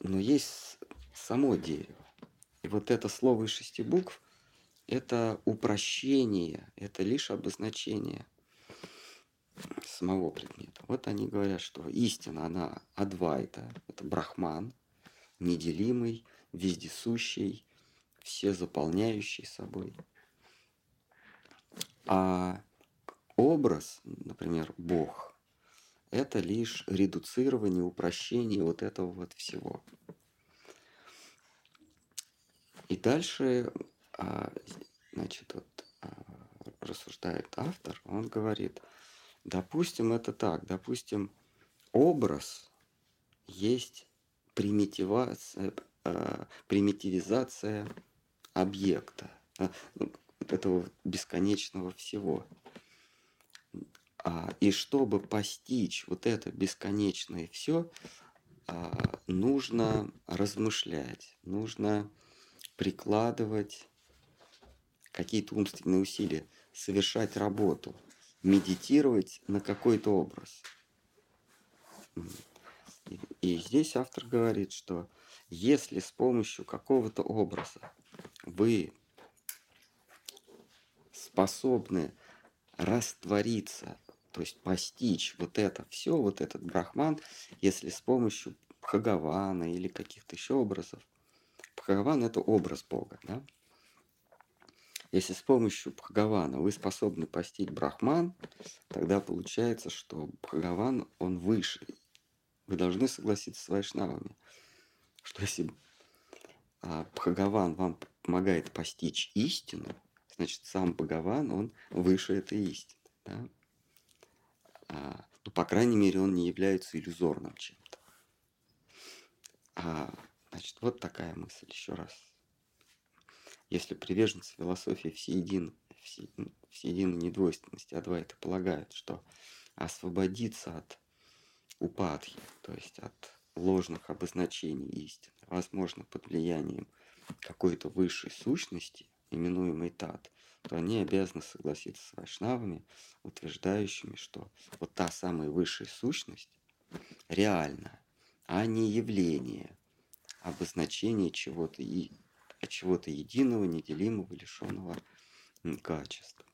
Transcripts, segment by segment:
но есть само дерево. И вот это слово из шести букв – это упрощение, это лишь обозначение самого предмета. Вот они говорят, что истина, она адвайта, это брахман, неделимый, вездесущий, все заполняющий собой. А образ, например, Бог, это лишь редуцирование, упрощение вот этого вот всего. И дальше, а, значит, вот а, рассуждает автор, он говорит, допустим, это так, допустим, образ есть примитивация, а, примитивизация объекта, ну, этого бесконечного всего. И чтобы постичь вот это бесконечное все, нужно размышлять, нужно прикладывать какие-то умственные усилия, совершать работу, медитировать на какой-то образ. И здесь автор говорит, что если с помощью какого-то образа вы способны раствориться, то есть постичь вот это все, вот этот брахман, если с помощью Бхагавана или каких-то еще образов, Бхагаван – это образ Бога. Да? Если с помощью Бхагавана вы способны постичь Брахман, тогда получается, что Бхагаван, он выше. Вы должны согласиться с вайшнавами, что если а, Бхагаван вам помогает постичь истину, значит, сам Бхагаван, он выше этой истины. Да? А, ну, по крайней мере, он не является иллюзорным чем-то. А Значит, вот такая мысль еще раз. Если приверженцы философии всеедин, все, всеединой недвойственности Адвайта полагают, что освободиться от упадхи, то есть от ложных обозначений истины, возможно, под влиянием какой-то высшей сущности, именуемой Тат, то они обязаны согласиться с вайшнавами, утверждающими, что вот та самая высшая сущность реальна, а не явление, обозначение чего-то и чего-то единого, неделимого, лишенного качества.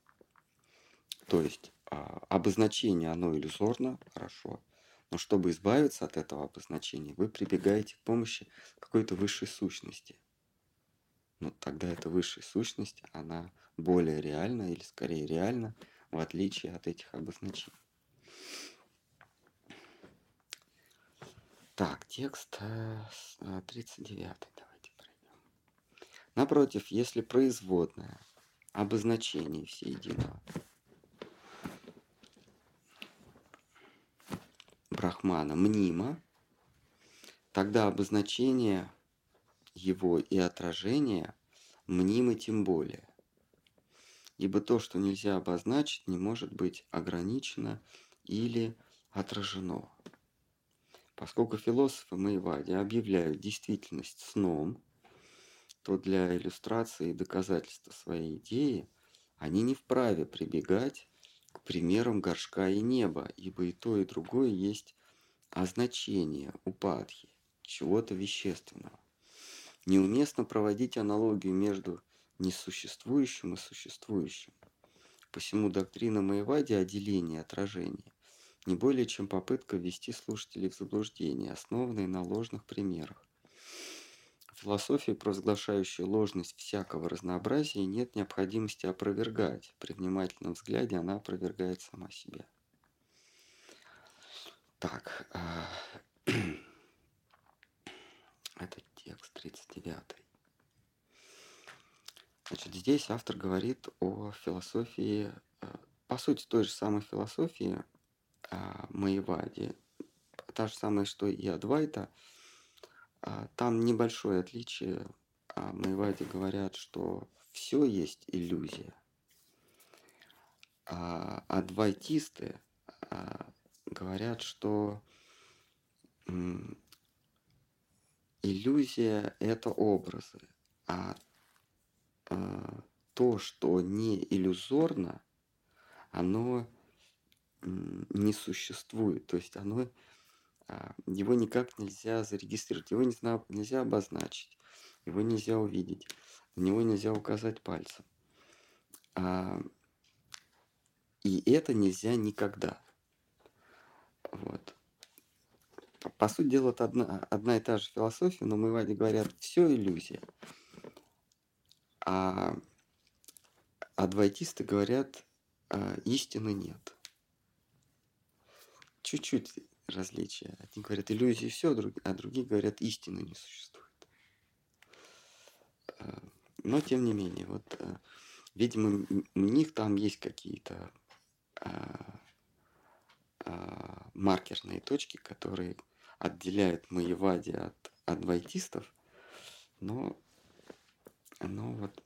То есть а, обозначение, оно иллюзорно, хорошо, но чтобы избавиться от этого обозначения, вы прибегаете к помощи какой-то высшей сущности. Ну, тогда эта высшая сущность, она более реальна или скорее реальна, в отличие от этих обозначений. Так, текст 39. Э, Давайте пройдем. Напротив, если производное обозначение всеединого брахмана мнимо, тогда обозначение его и отражение мнимы тем более. Ибо то, что нельзя обозначить, не может быть ограничено или отражено. Поскольку философы Маевади объявляют действительность сном, то для иллюстрации и доказательства своей идеи они не вправе прибегать к примерам горшка и неба, ибо и то, и другое есть означение упадхи, чего-то вещественного. Неуместно проводить аналогию между несуществующим и существующим. Посему доктрина Маевади о делении отражения не более чем попытка ввести слушателей в заблуждение, основанные на ложных примерах. В философии, провозглашающей ложность всякого разнообразия, нет необходимости опровергать. При внимательном взгляде она опровергает сама себя. Так, а, это текст 39. Значит, здесь автор говорит о философии, э, по сути, той же самой философии, а, Маевади, та же самая, что и Адвайта, а, там небольшое отличие. А Маевади говорят, что все есть иллюзия. А адвайтисты говорят, что иллюзия – это образы, а то, что не иллюзорно, оно не существует. То есть оно а, его никак нельзя зарегистрировать, его нельзя обозначить, его нельзя увидеть, на него нельзя указать пальцем. А, и это нельзя никогда. Вот. По сути дела, это одна, одна и та же философия, но мы говорят, все иллюзия. А адвайтисты говорят, а, истины нет. Чуть-чуть различия. Одни говорят, иллюзии все, а другие говорят, истины не существует. А, но, тем не менее, вот, а, видимо, у них там есть какие-то маркерные точки, которые отделяют Маевади от адвайтистов, но, но вот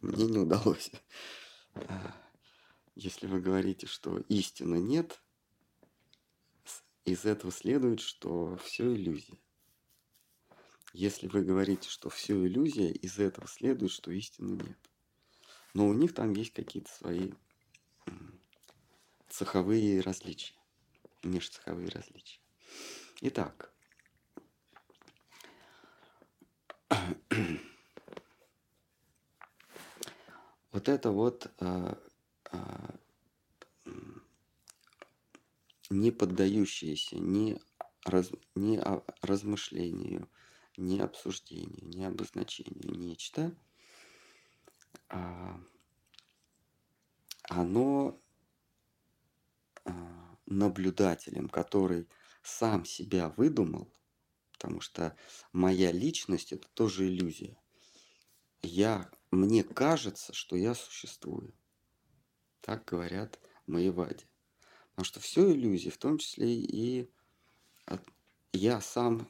мне не удалось. Если вы говорите, что истины нет, из этого следует, что все иллюзия. Если вы говорите, что все иллюзия, из этого следует, что истины нет. Но у них там есть какие-то свои цеховые различия, межцеховые различия. Итак, вот это вот а, а, не поддающееся ни, раз, ни размышлению, ни обсуждению, ни обозначению нечто, а, оно а, наблюдателем, который сам себя выдумал, потому что моя личность это тоже иллюзия. Я, мне кажется, что я существую. Так говорят мои вади. Потому что все иллюзии, в том числе и я сам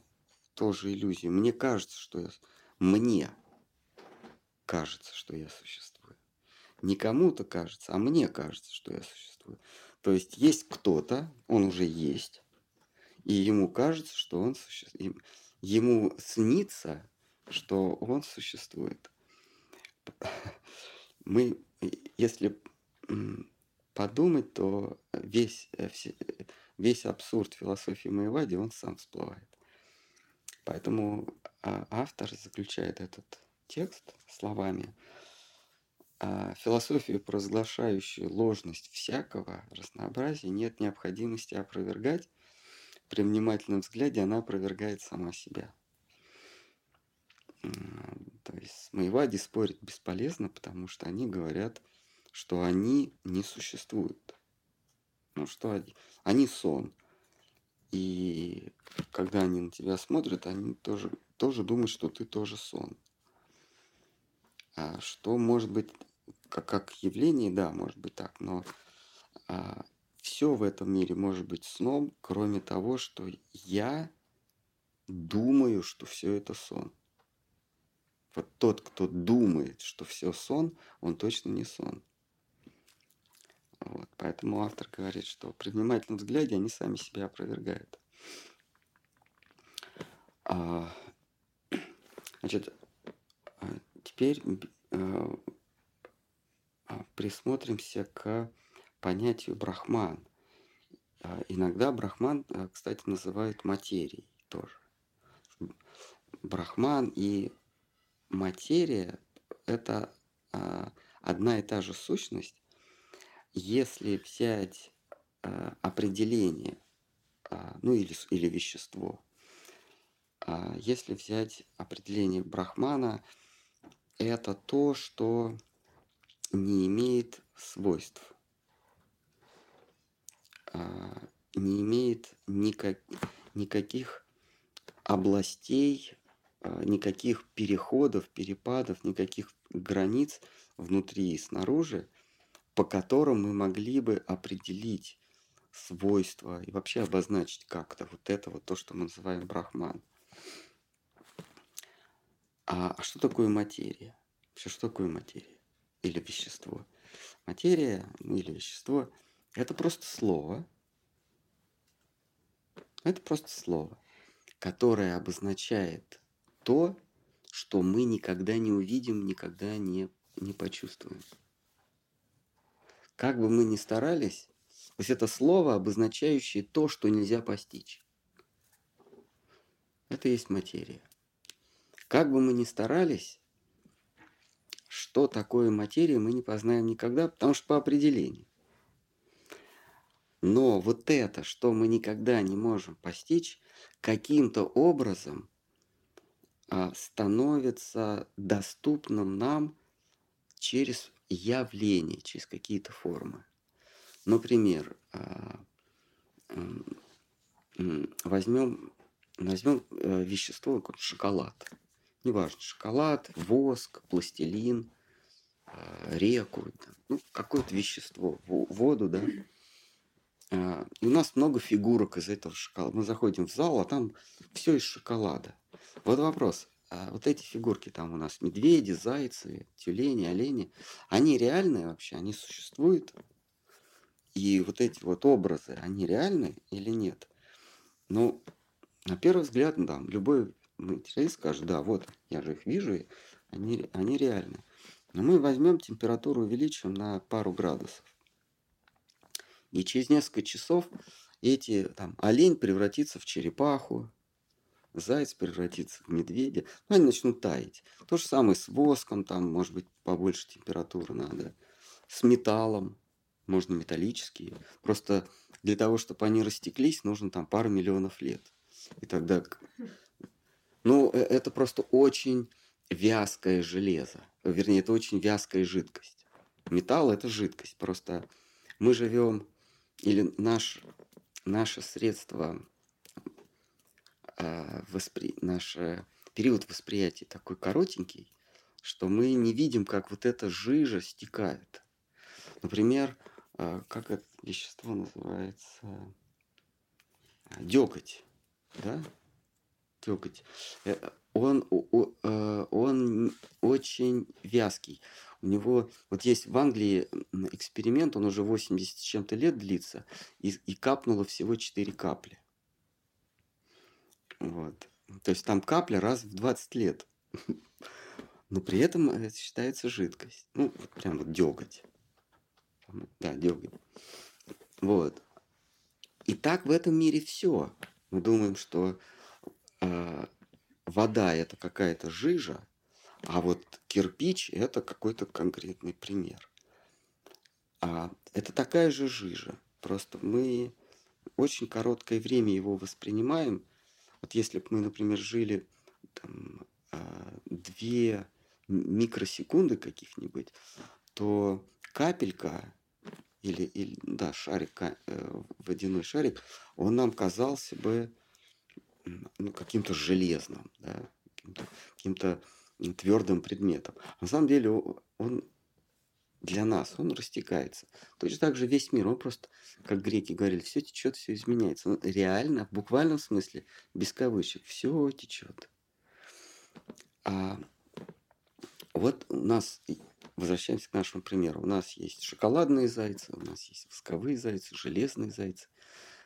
тоже иллюзия. Мне кажется, что я... Мне кажется, что я существую. Не кому-то кажется, а мне кажется, что я существую. То есть есть кто-то, он уже есть, и ему кажется, что он существует. Ему снится, что он существует. Мы, если подумать, то весь, э, весь абсурд философии Маевади, он сам всплывает. Поэтому а, автор заключает этот текст словами а философию, провозглашающую ложность всякого разнообразия, нет необходимости опровергать, при внимательном взгляде она опровергает сама себя. То есть с Маевади спорить бесполезно, потому что они говорят, что они не существуют. Ну что они? Они сон. И когда они на тебя смотрят, они тоже, тоже думают, что ты тоже сон. А что может быть как, как явление, да, может быть так, но а, все в этом мире может быть сном, кроме того, что я думаю, что все это сон. Вот тот, кто думает, что все сон, он точно не сон. Вот. Поэтому автор говорит, что при внимательном взгляде они сами себя опровергают. А, значит, а, теперь а, присмотримся к понятию брахман. А, иногда брахман, а, кстати, называют материей тоже. Брахман и материя – это а, одна и та же сущность. Если взять определение, ну или, или вещество, если взять определение брахмана, это то, что не имеет свойств. А, не имеет никак, никаких областей, а, никаких переходов, перепадов, никаких границ внутри и снаружи, по которым мы могли бы определить свойства и вообще обозначить как-то вот это вот то, что мы называем брахман. А, а что такое материя? Вообще, что такое материя или вещество? Материя ну, или вещество – это просто слово. Это просто слово, которое обозначает то, что мы никогда не увидим, никогда не, не почувствуем. Как бы мы ни старались, есть это слово, обозначающее то, что нельзя постичь. Это есть материя. Как бы мы ни старались, что такое материя, мы не познаем никогда, потому что по определению. Но вот это, что мы никогда не можем постичь, каким-то образом становится доступным нам через явление, через какие-то формы. Например, а, возьмем, возьмем э, вещество, как шоколад. Неважно, шоколад, воск, пластилин, а, реку, ну, какое-то вещество, воду, да. А, и у нас много фигурок из этого шоколада. Мы заходим в зал, а там все из шоколада. Вот вопрос. А вот эти фигурки там у нас медведи, зайцы, тюлени, олени, они реальные вообще? Они существуют? И вот эти вот образы, они реальны или нет? Ну, на первый взгляд, да, любой материалист скажет, да, вот, я же их вижу, и они, они реальны. Но мы возьмем температуру, увеличим на пару градусов. И через несколько часов эти, там, олень превратится в черепаху, заяц превратится в медведя, ну, они начнут таять. То же самое с воском, там, может быть, побольше температуры надо. С металлом, можно металлические. Просто для того, чтобы они растеклись, нужно там пару миллионов лет. И тогда... Ну, э, это просто очень вязкое железо. Вернее, это очень вязкая жидкость. Металл – это жидкость. Просто мы живем или наш, наше средство, э, воспри, наш период восприятия такой коротенький, что мы не видим, как вот эта жижа стекает. Например, э, как это вещество называется? Деготь. Да? Деготь. Э, он, он очень вязкий у него, вот есть в Англии эксперимент, он уже 80 с чем-то лет длится, и, и капнуло всего 4 капли. Вот. То есть там капля раз в 20 лет. Но при этом это считается жидкость. Ну, вот прям вот деготь. Да, деготь. Вот. И так в этом мире все. Мы думаем, что э, вода это какая-то жижа, а вот кирпич – это какой-то конкретный пример. А это такая же жижа. Просто мы очень короткое время его воспринимаем. Вот если бы мы, например, жили там, а, две микросекунды каких-нибудь, то капелька или, или да, шарик, э, водяной шарик, он нам казался бы ну, каким-то железным, да, каким-то, каким-то твердым предметом. на самом деле он для нас, он растекается. Точно так же весь мир, он просто, как греки говорили, все течет, все изменяется. Он реально, в буквальном смысле, без кавычек, все течет. А вот у нас, возвращаемся к нашему примеру, у нас есть шоколадные зайцы, у нас есть восковые зайцы, железные зайцы.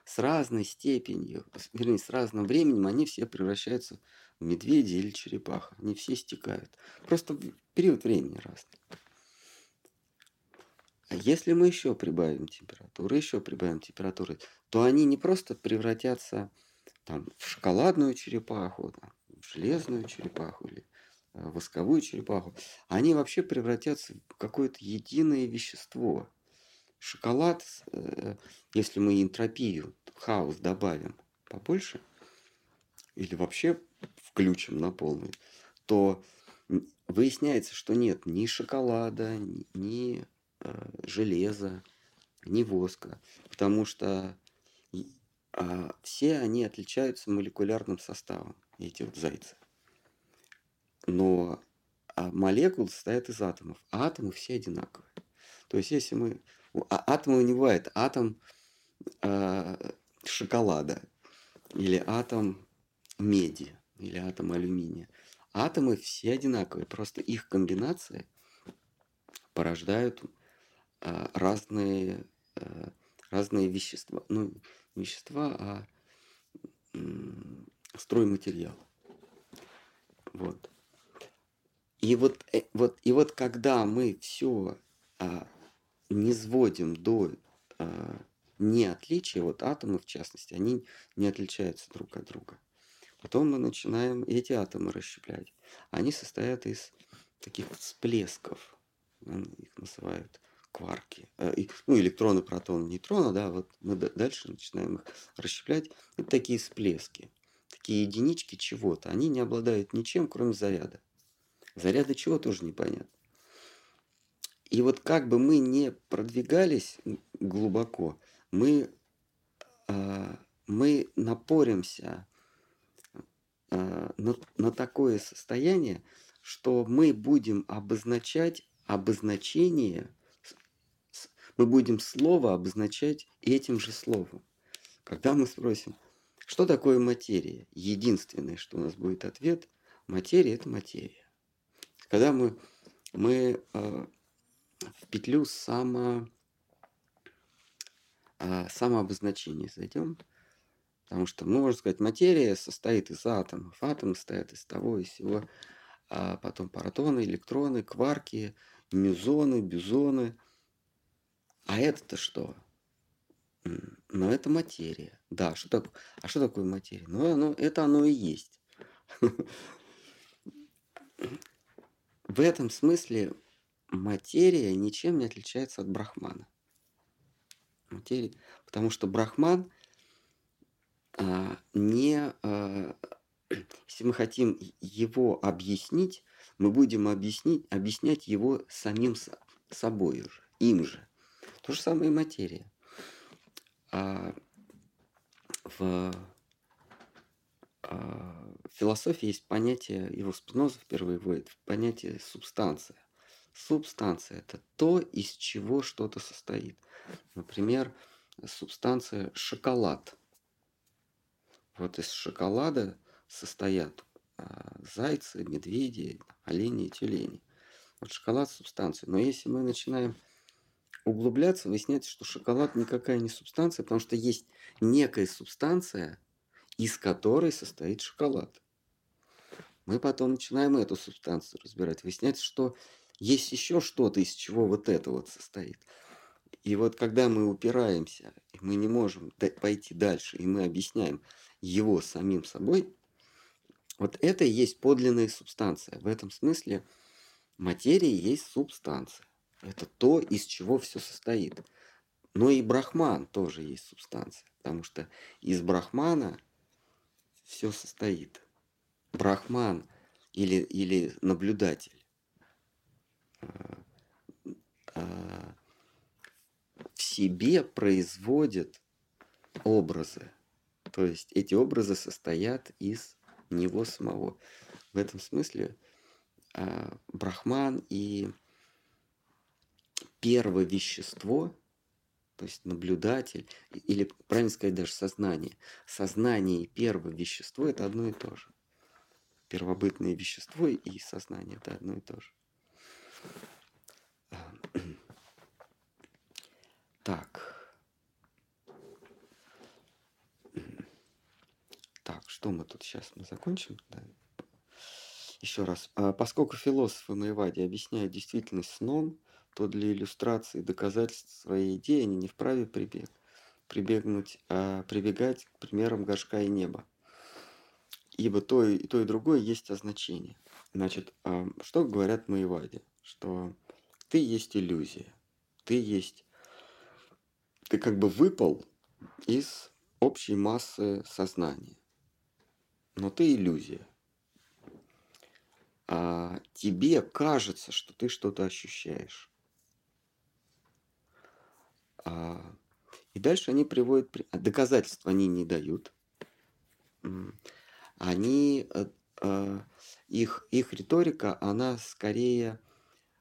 С разной степенью, вернее, с разным временем они все превращаются медведи или черепаха. Они все стекают. Просто период времени разный. А если мы еще прибавим температуру, еще прибавим температуры, то они не просто превратятся там, в шоколадную черепаху, там, в железную черепаху или э, восковую черепаху, они вообще превратятся в какое-то единое вещество. Шоколад, э, если мы энтропию, хаос добавим побольше, или вообще включим на полный, то выясняется, что нет ни шоколада, ни железа, ни воска, потому что э, все они отличаются молекулярным составом, эти вот зайцы. Но а молекулы состоят из атомов, а атомы все одинаковые. То есть если мы... А, атома не бывает атом э, шоколада или атом меди или атом алюминия. Атомы все одинаковые, просто их комбинации порождают а, разные, а, разные вещества. Ну, не вещества, а стройматериал. Вот. И вот, э, вот, и вот когда мы все а, не сводим до а, не отличия, вот атомы в частности, они не отличаются друг от друга. Потом мы начинаем эти атомы расщеплять. Они состоят из таких всплесков, их называют кварки, э, ну, электроны, протоны, нейтроны, да, вот мы дальше начинаем их расщеплять. Это такие всплески, такие единички чего-то. Они не обладают ничем, кроме заряда. Заряда чего тоже непонятно. И вот как бы мы не продвигались глубоко, мы, э, мы напоримся э, на, на такое состояние, что мы будем обозначать обозначение, мы будем слово обозначать этим же словом. Когда мы спросим, что такое материя, единственное, что у нас будет ответ, материя – это материя. Когда мы, мы э, в петлю само, э, самообозначения зайдем, потому что, ну, можно сказать, материя состоит из атомов, атомы состоят из того и всего, а потом протоны, электроны, кварки, мюзоны, бюзоны. А это-то что? Ну, это материя. Да, что так... а что такое материя? Ну, оно, это оно и есть. В этом смысле материя ничем не отличается от брахмана. Материя, потому что брахман а, не а, если мы хотим его объяснить, мы будем объяснить, объяснять его самим собой же, им же. То же самое и материя. А в, а, в философии есть понятие, его Спиноза впервые вводит, понятие субстанция. Субстанция – это то, из чего что-то состоит. Например, субстанция шоколад. Вот из шоколада состоят а, зайцы, медведи, олени и тюлени. Вот шоколад – субстанция. Но если мы начинаем углубляться, выясняется, что шоколад никакая не субстанция, потому что есть некая субстанция, из которой состоит шоколад. Мы потом начинаем эту субстанцию разбирать. Выясняется, что есть еще что-то, из чего вот это вот состоит. И вот когда мы упираемся, и мы не можем пойти дальше, и мы объясняем его самим собой, вот это и есть подлинная субстанция. В этом смысле материя есть субстанция. Это то, из чего все состоит. Но и брахман тоже есть субстанция, потому что из брахмана все состоит. Брахман или, или наблюдатель э, э, в себе производит образы. То есть эти образы состоят из него самого. В этом смысле э, Брахман и первое вещество, то есть наблюдатель, или, правильно сказать, даже сознание. Сознание и первое вещество – это одно и то же. Первобытное вещество и сознание – это одно и то же. Так. Так, что мы тут сейчас мы закончим? Да. Еще раз. А, поскольку философы Маевади объясняют действительность сном, то для иллюстрации и доказательств своей идеи они не вправе прибег, прибегнуть, а прибегать к примерам горшка и неба. Ибо то и, то и другое есть означение. Значит, что говорят Маевади? Что ты есть иллюзия. Ты есть... Ты как бы выпал из общей массы сознания но ты иллюзия. А тебе кажется, что ты что-то ощущаешь. А, и дальше они приводят... А доказательства они не дают. Они... А, а, их, их риторика, она скорее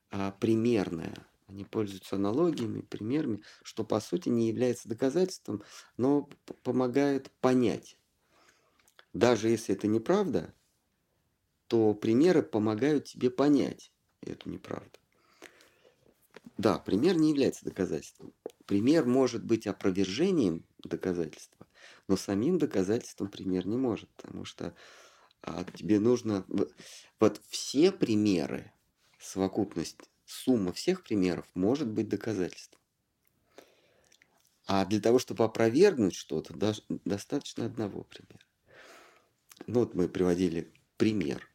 а, примерная. Они пользуются аналогиями, примерами, что по сути не является доказательством, но помогает понять даже если это неправда, то примеры помогают тебе понять эту неправду. Да, пример не является доказательством. Пример может быть опровержением доказательства, но самим доказательством пример не может, потому что а, тебе нужно... Вот все примеры, совокупность, сумма всех примеров может быть доказательством. А для того, чтобы опровергнуть что-то, достаточно одного примера. Ну вот мы приводили пример.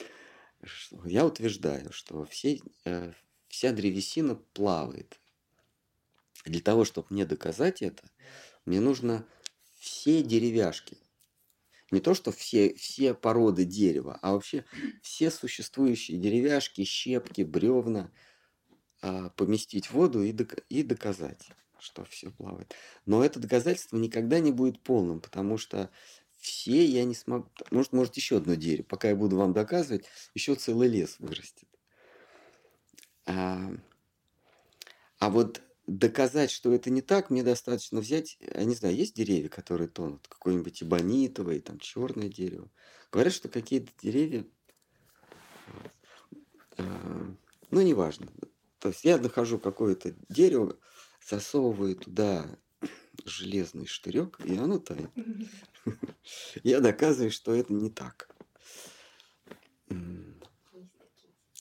Я утверждаю, что все, э, вся древесина плавает. Для того, чтобы мне доказать это, мне нужно все деревяшки. Не то, что все, все породы дерева, а вообще все существующие деревяшки, щепки, бревна а, поместить в воду и, док- и доказать, что все плавает. Но это доказательство никогда не будет полным, потому что все я не смогу. Может, может еще одно дерево. Пока я буду вам доказывать, еще целый лес вырастет. А, а вот доказать, что это не так, мне достаточно взять, я не знаю, есть деревья, которые тонут, какое-нибудь эбонитовое, там черное дерево. Говорят, что какие-то деревья, э, ну, неважно. То есть я нахожу какое-то дерево, засовываю туда железный штырек, и оно тает. Я доказываю, что это не так.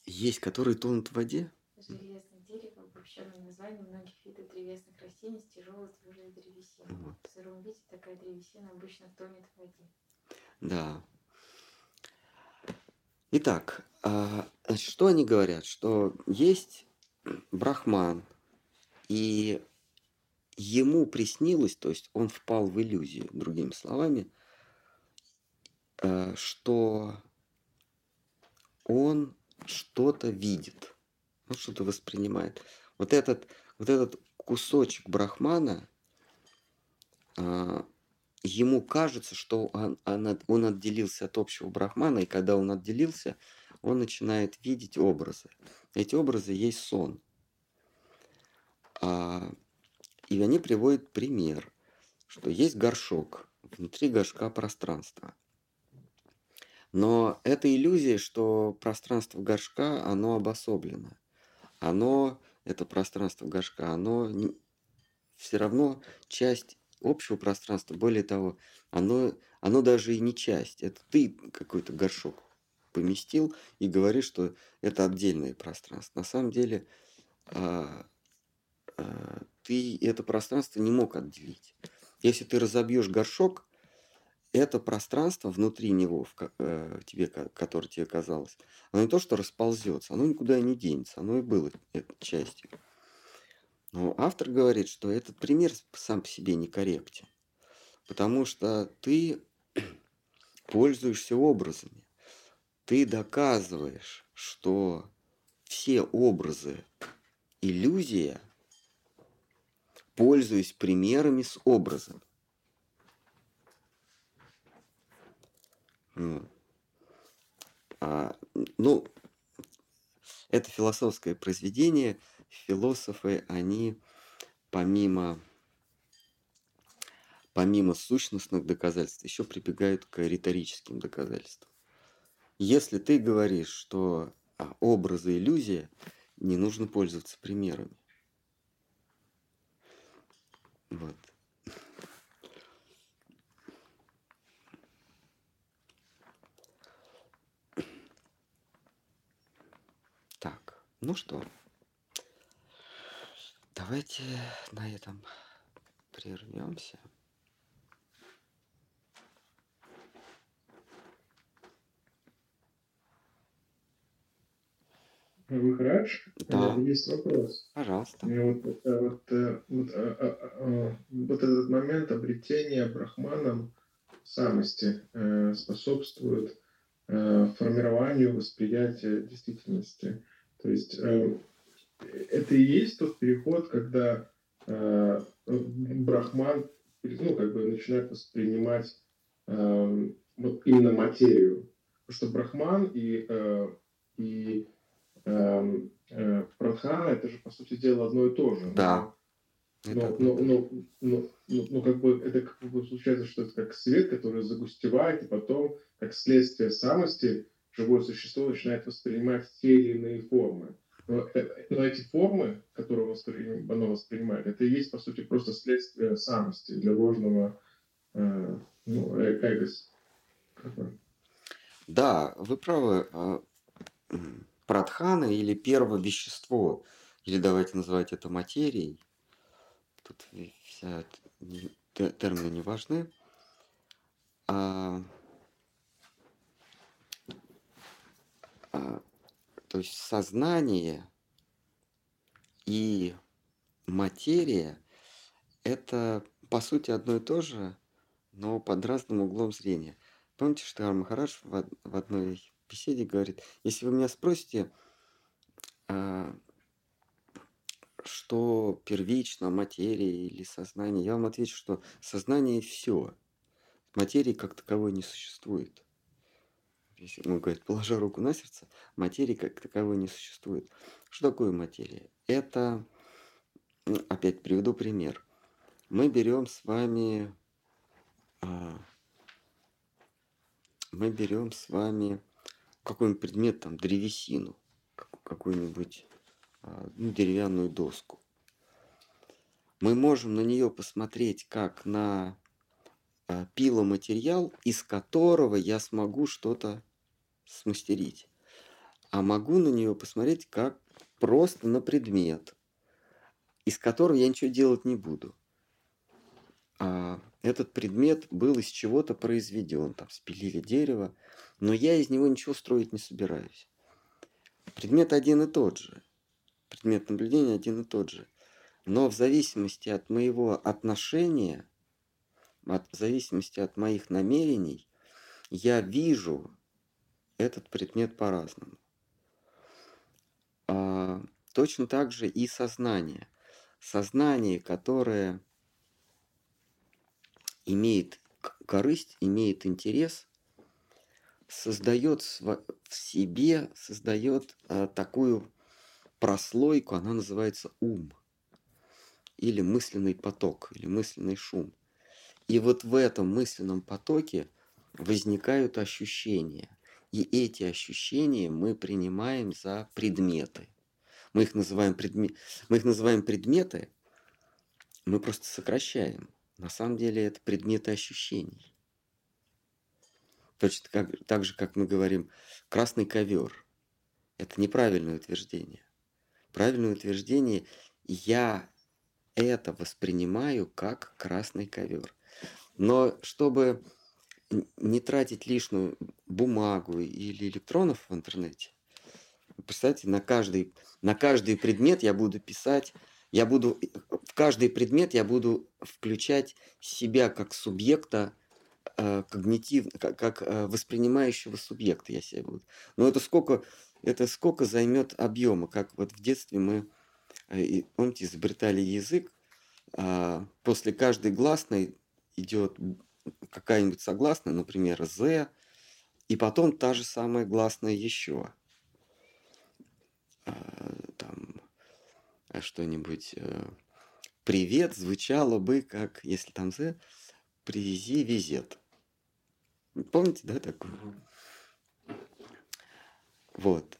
Есть, которые тонут в воде? Железное дерево, обобщенное название многих растений с тяжелой твердой древесиной. Вот. В сыром виде такая древесина обычно тонет в воде. Да. Итак, а, значит, что они говорят? Что есть брахман, и ему приснилось, то есть он впал в иллюзию, другими словами, э, что он что-то видит, он что-то воспринимает. Вот этот, вот этот кусочек брахмана, а, ему кажется, что он, он, от- он отделился от общего брахмана, и когда он отделился, он начинает видеть образы. Эти образы есть сон. А, и они приводят пример, что есть горшок, внутри горшка пространство. Но это иллюзия, что пространство горшка, оно обособлено. Оно, это пространство горшка, оно все равно часть общего пространства. Более того, оно, оно даже и не часть. Это ты какой-то горшок поместил и говоришь, что это отдельное пространство. На самом деле а, а, ты это пространство не мог отделить. Если ты разобьешь горшок, это пространство внутри него, в, э, тебе, ко- которое тебе казалось, оно не то, что расползется, оно никуда не денется, оно и было этой частью. Но автор говорит, что этот пример сам по себе некорректен, потому что ты пользуешься образами, ты доказываешь, что все образы иллюзия, пользуясь примерами с образом. А, ну, это философское произведение. Философы, они помимо, помимо сущностных доказательств, еще прибегают к риторическим доказательствам. Если ты говоришь, что а, образы иллюзия, не нужно пользоваться примерами. Вот. Так, ну что, давайте на этом прервемся. Махарадж, Да. э, есть вопрос. Пожалуйста. И вот, вот, э, вот, э, э, э, вот этот момент обретения брахманом самости способствует формированию восприятия действительности. То есть э, это и есть тот переход, когда э, брахман ну, как бы начинает воспринимать э, вот именно материю. Потому что брахман и, э, и э, прадхана это же по сути дела одно и то же. Да. Но, но, но, но, но, но как бы это как бы получается, что это как свет, который загустевает, и потом, как следствие самости, живое существо начинает воспринимать те или иные формы. Но, э, но эти формы, которые воспри- оно воспринимает, это и есть, по сути, просто следствие самости для ложного э, ну, э- эгос. Да, вы правы. а, Прадхана или первое вещество, или давайте называть это материей, тут вся термины не важны. А, то есть сознание и материя – это, по сути, одно и то же, но под разным углом зрения. Помните, что Махарадж в, в одной беседе говорит, если вы меня спросите, а, что первично, материя или сознание, я вам отвечу, что сознание все. Материи как таковой не существует. Он говорит, положа руку на сердце, материи как таковой не существует. Что такое материя? Это, опять приведу пример. Мы берем с вами, а, мы берем с вами какой-нибудь предмет, там, древесину, какую-нибудь а, ну, деревянную доску. Мы можем на нее посмотреть как на а, пиломатериал, из которого я смогу что-то смастерить. А могу на нее посмотреть как просто на предмет, из которого я ничего делать не буду. А этот предмет был из чего-то произведен, там спилили дерево, но я из него ничего строить не собираюсь. Предмет один и тот же предмет наблюдения один и тот же. Но в зависимости от моего отношения, от, в зависимости от моих намерений, я вижу этот предмет по-разному. А, точно так же и сознание. Сознание, которое имеет корысть, имеет интерес, создает в себе, создает а, такую прослойку, она называется ум. Или мысленный поток, или мысленный шум. И вот в этом мысленном потоке возникают ощущения. И эти ощущения мы принимаем за предметы. Мы их называем, предме... мы их называем предметы, мы просто сокращаем. На самом деле это предметы ощущений. Точно как, так же, как мы говорим, красный ковер. Это неправильное утверждение правильное утверждение «я это воспринимаю как красный ковер». Но чтобы не тратить лишнюю бумагу или электронов в интернете, представьте, на каждый, на каждый предмет я буду писать, я буду, в каждый предмет я буду включать себя как субъекта, э, когнитив, как, как э, воспринимающего субъекта я себя буду. Но это сколько это сколько займет объема, как вот в детстве мы, э, помните, изобретали язык, а после каждой гласной идет какая-нибудь согласная, например, «з», и потом та же самая гласная еще. А, там а что-нибудь э, «привет» звучало бы как, если там «з», «привези визет». Помните, да, такое? Вот.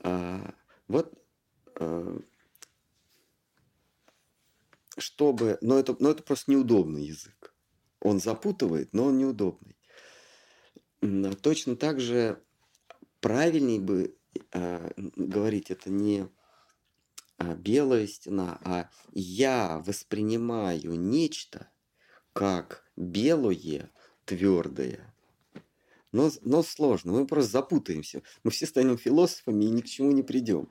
А, вот а, чтобы... Но это, но это просто неудобный язык. Он запутывает, но он неудобный. Точно так же правильней бы а, говорить это не а, белая стена, а я воспринимаю нечто как белое, твердое, но, но сложно, мы просто запутаемся. Мы все станем философами и ни к чему не придем.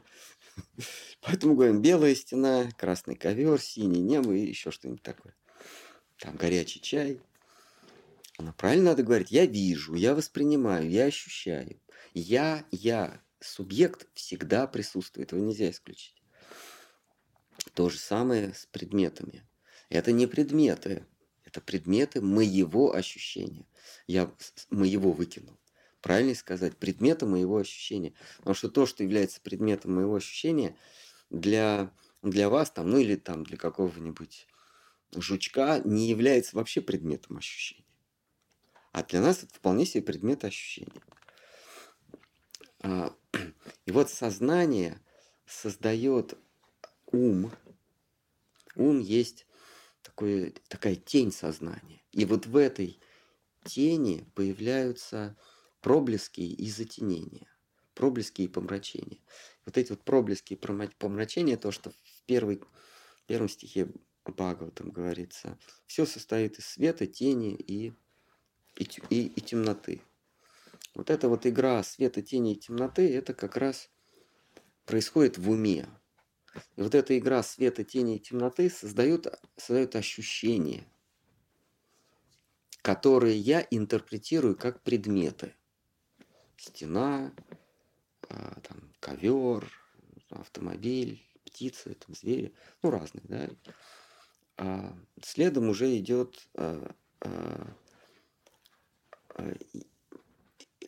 Поэтому говорим, белая стена, красный ковер, синее небо и еще что-нибудь такое. Там горячий чай. Но правильно надо говорить, я вижу, я воспринимаю, я ощущаю. Я, я, субъект всегда присутствует, его нельзя исключить. То же самое с предметами. Это не предметы, это предметы моего ощущения. Я моего выкинул. Правильнее сказать, предметы моего ощущения. Потому что то, что является предметом моего ощущения, для, для вас там, ну или там для какого-нибудь жучка не является вообще предметом ощущения. А для нас это вполне себе предмет ощущения. А, и вот сознание создает ум. Ум есть такое, такая тень сознания. И вот в этой тени появляются проблески и затенения, проблески и помрачения. Вот эти вот проблески и помрачения, то, что в первой, первом стихе Бхагаватам говорится, все состоит из света, тени и, и, и, и темноты. Вот эта вот игра света, тени и темноты, это как раз происходит в уме. И вот эта игра света, тени и темноты создает, создает ощущение, которые я интерпретирую как предметы. Стена, а, там, ковер, автомобиль, птицы, там, звери, ну разные, да. А следом уже идет а, а,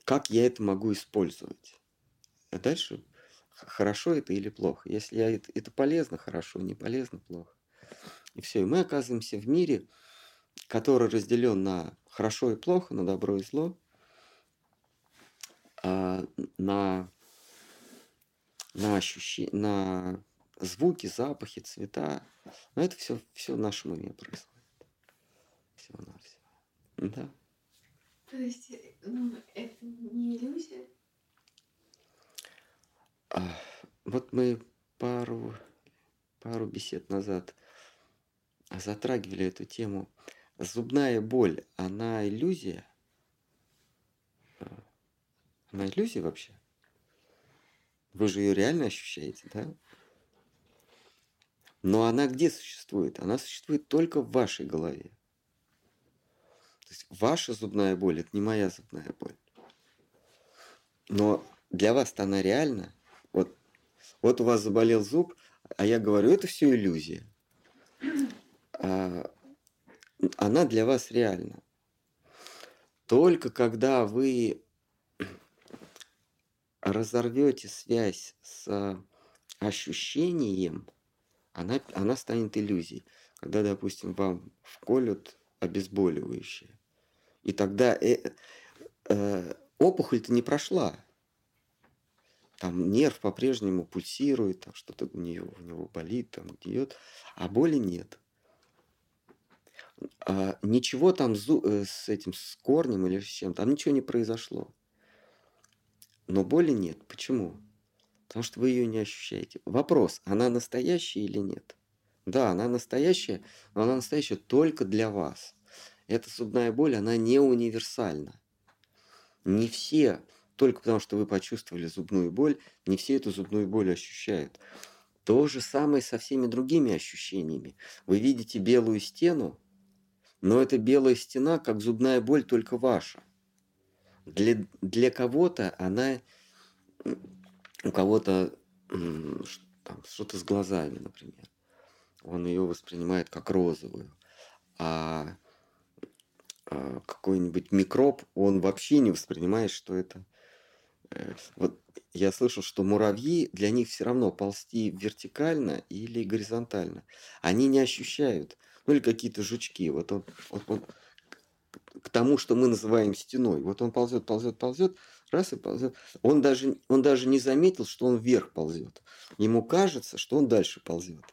как я это могу использовать. А дальше хорошо это или плохо. Если я это, это полезно, хорошо, не полезно, плохо. И все. И мы оказываемся в мире, который разделен на хорошо и плохо, на добро и зло, на, на ощущения, на звуки, запахи, цвета. Но это все, все в нашем уме происходит. Всего на все. Да. То есть, ну, это не иллюзия? А, вот мы пару, пару бесед назад затрагивали эту тему. Зубная боль, она иллюзия? А, она иллюзия вообще? Вы же ее реально ощущаете, да? Но она где существует? Она существует только в вашей голове. То есть ваша зубная боль – это не моя зубная боль. Но для вас-то она реальна. Вот, вот у вас заболел зуб, а я говорю, это все иллюзия. А, она для вас реальна. Только когда вы разорвете связь с ощущением, она, она станет иллюзией. Когда, допустим, вам вколют обезболивающее, и тогда э, э, опухоль-то не прошла. Там нерв по-прежнему пульсирует, там что-то у нее у него болит, там гниет, а боли нет. А, ничего там с, э, с этим с корнем или с чем, там ничего не произошло. Но боли нет. Почему? Потому что вы ее не ощущаете. Вопрос, она настоящая или нет? Да, она настоящая, но она настоящая только для вас. Эта зубная боль, она не универсальна. Не все, только потому что вы почувствовали зубную боль, не все эту зубную боль ощущают. То же самое со всеми другими ощущениями. Вы видите белую стену, но эта белая стена, как зубная боль, только ваша. Для, для кого-то она у кого-то там, что-то с глазами, например. Он ее воспринимает как розовую. А, а какой-нибудь микроб он вообще не воспринимает, что это... Э, вот я слышал, что муравьи, для них все равно ползти вертикально или горизонтально. Они не ощущают. Ну или какие-то жучки. Вот он, вот он к тому, что мы называем стеной. Вот он ползет, ползет, ползет, раз и ползет. Он даже, он даже не заметил, что он вверх ползет. Ему кажется, что он дальше ползет.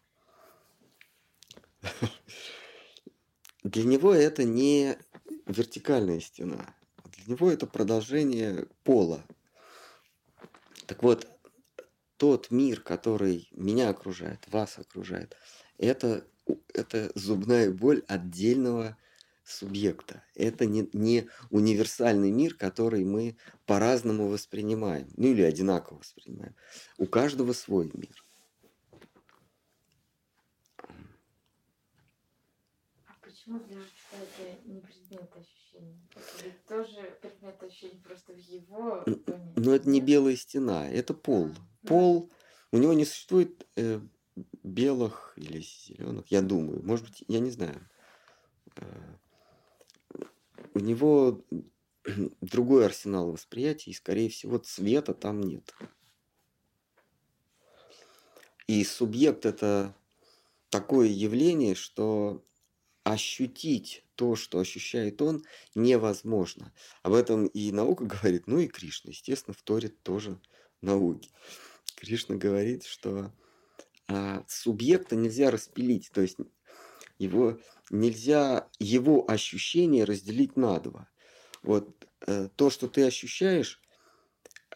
Для него это не вертикальная стена. Для него это продолжение пола. Так вот, тот мир, который меня окружает, вас окружает, это, это зубная боль отдельного субъекта. Это не, не универсальный мир, который мы по-разному воспринимаем, ну или одинаково воспринимаем. У каждого свой мир. А почему для это не предмет ощущения? Это ведь тоже предмет ощущения просто в его доме. Но это не белая стена, это пол. А, пол, да. у него не существует э, белых или зеленых, я думаю. Может быть, я не знаю. У него другой арсенал восприятия, и, скорее всего, цвета там нет. И субъект – это такое явление, что ощутить то, что ощущает он, невозможно. Об этом и наука говорит, ну и Кришна, естественно, вторит тоже науке. Кришна говорит, что а, субъекта нельзя распилить, то есть его нельзя его ощущение разделить на два. Вот э, то, что ты ощущаешь,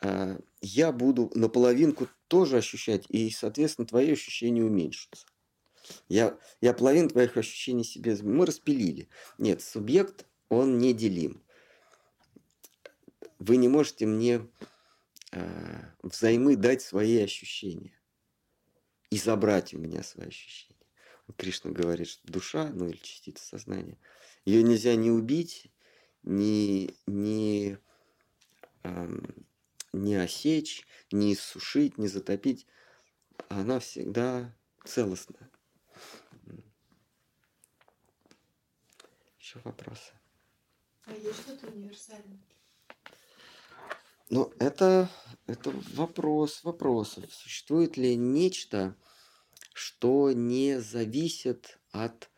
э, я буду наполовинку тоже ощущать, и, соответственно, твои ощущения уменьшатся. Я, я половину твоих ощущений себе... Мы распилили. Нет, субъект, он неделим. Вы не можете мне э, взаймы дать свои ощущения и забрать у меня свои ощущения. Кришна говорит, что душа, ну или частица сознания, ее нельзя ни убить, ни, ни, эм, ни осечь, ни иссушить, ни затопить. Она всегда целостна. Еще вопросы? А есть что-то универсальное? Ну, это, это вопрос вопросов. Существует ли нечто, что не зависит от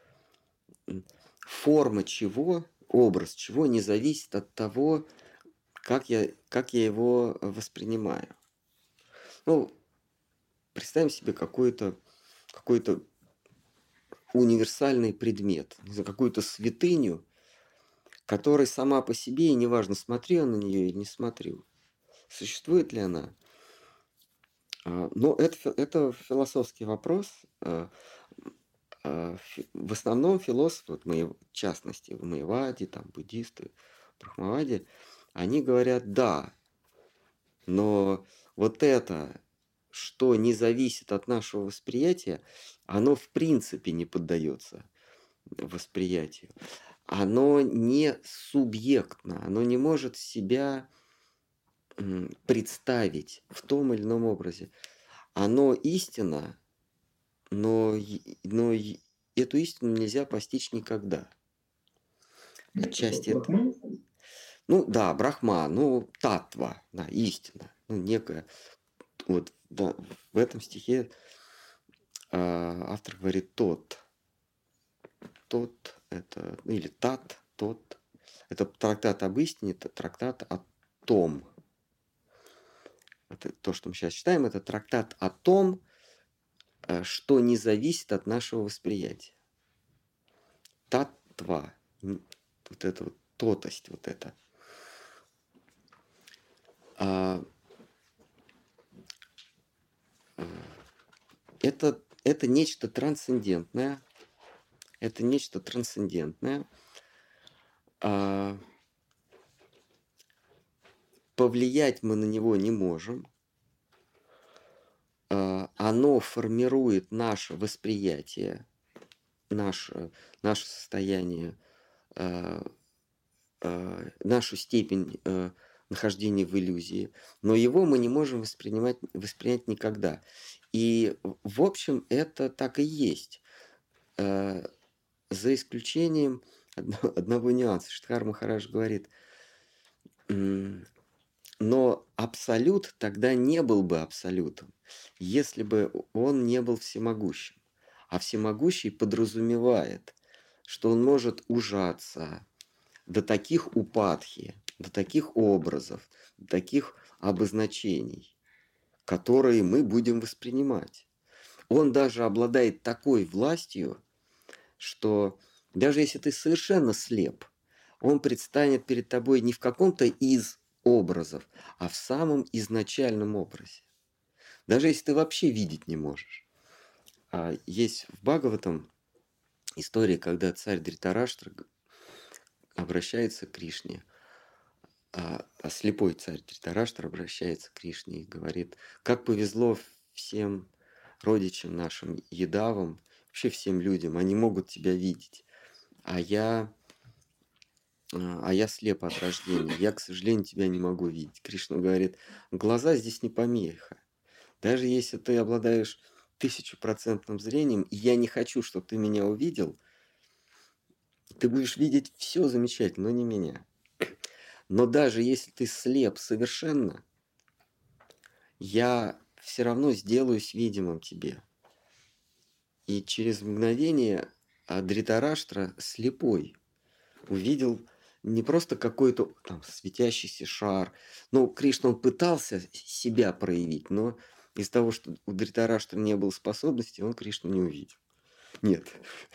формы чего, образ чего не зависит от того, как я, как я его воспринимаю. Ну, представим себе какой-то какой-то универсальный предмет, какую-то святыню, которая сама по себе, и неважно, смотрю я на нее или не смотрю, существует ли она, а, но это, это философский вопрос. А, а, в основном философы, вот мы, в частности, в Майваде, там, буддисты, Брахмаваде, они говорят «да», но вот это, что не зависит от нашего восприятия, оно в принципе не поддается восприятию. Оно не субъектно, оно не может себя представить в том или ином образе. Оно истина, но, но эту истину нельзя постичь никогда. Отчасти это... Ну да, брахма, ну татва, да, истина, ну некая. Вот да, в этом стихе э, автор говорит тот, тот это, ну, или тат, тот. Это трактат об истине, это трактат о том, это то, что мы сейчас читаем, это трактат о том, э, что не зависит от нашего восприятия. Татва, вот это вот, тотость, вот это. А, э, это, это нечто трансцендентное. Это нечто трансцендентное. А, повлиять мы на него не можем. А, оно формирует наше восприятие, наше, наше состояние, а, а, нашу степень нахождения в иллюзии, но его мы не можем воспринимать, воспринять никогда. И, в общем, это так и есть. За исключением одного, нюанса. Штхар Махараш говорит, но абсолют тогда не был бы абсолютом, если бы он не был всемогущим. А всемогущий подразумевает, что он может ужаться до таких упадхи, до таких образов, до таких обозначений, которые мы будем воспринимать. Он даже обладает такой властью, что даже если ты совершенно слеп, он предстанет перед тобой не в каком-то из образов, а в самом изначальном образе. Даже если ты вообще видеть не можешь. А есть в Бхагаватам история, когда царь Дритараштра обращается к Кришне, а, а слепой царь Дритараштра обращается к Кришне и говорит, как повезло всем родичам нашим, едавам, вообще всем людям, они могут тебя видеть. А я а, а я слеп от рождения, я, к сожалению, тебя не могу видеть. Кришна говорит, глаза здесь не помеха. Даже если ты обладаешь тысячепроцентным зрением, и я не хочу, чтобы ты меня увидел, ты будешь видеть все замечательно, но не меня. Но даже если ты слеп совершенно, я все равно сделаюсь видимым тебе. И через мгновение Дритараштра слепой увидел не просто какой-то там светящийся шар. Ну, Кришна, он пытался себя проявить, но из-за того, что у Дритараштра не было способности, он Кришну не увидел. Нет.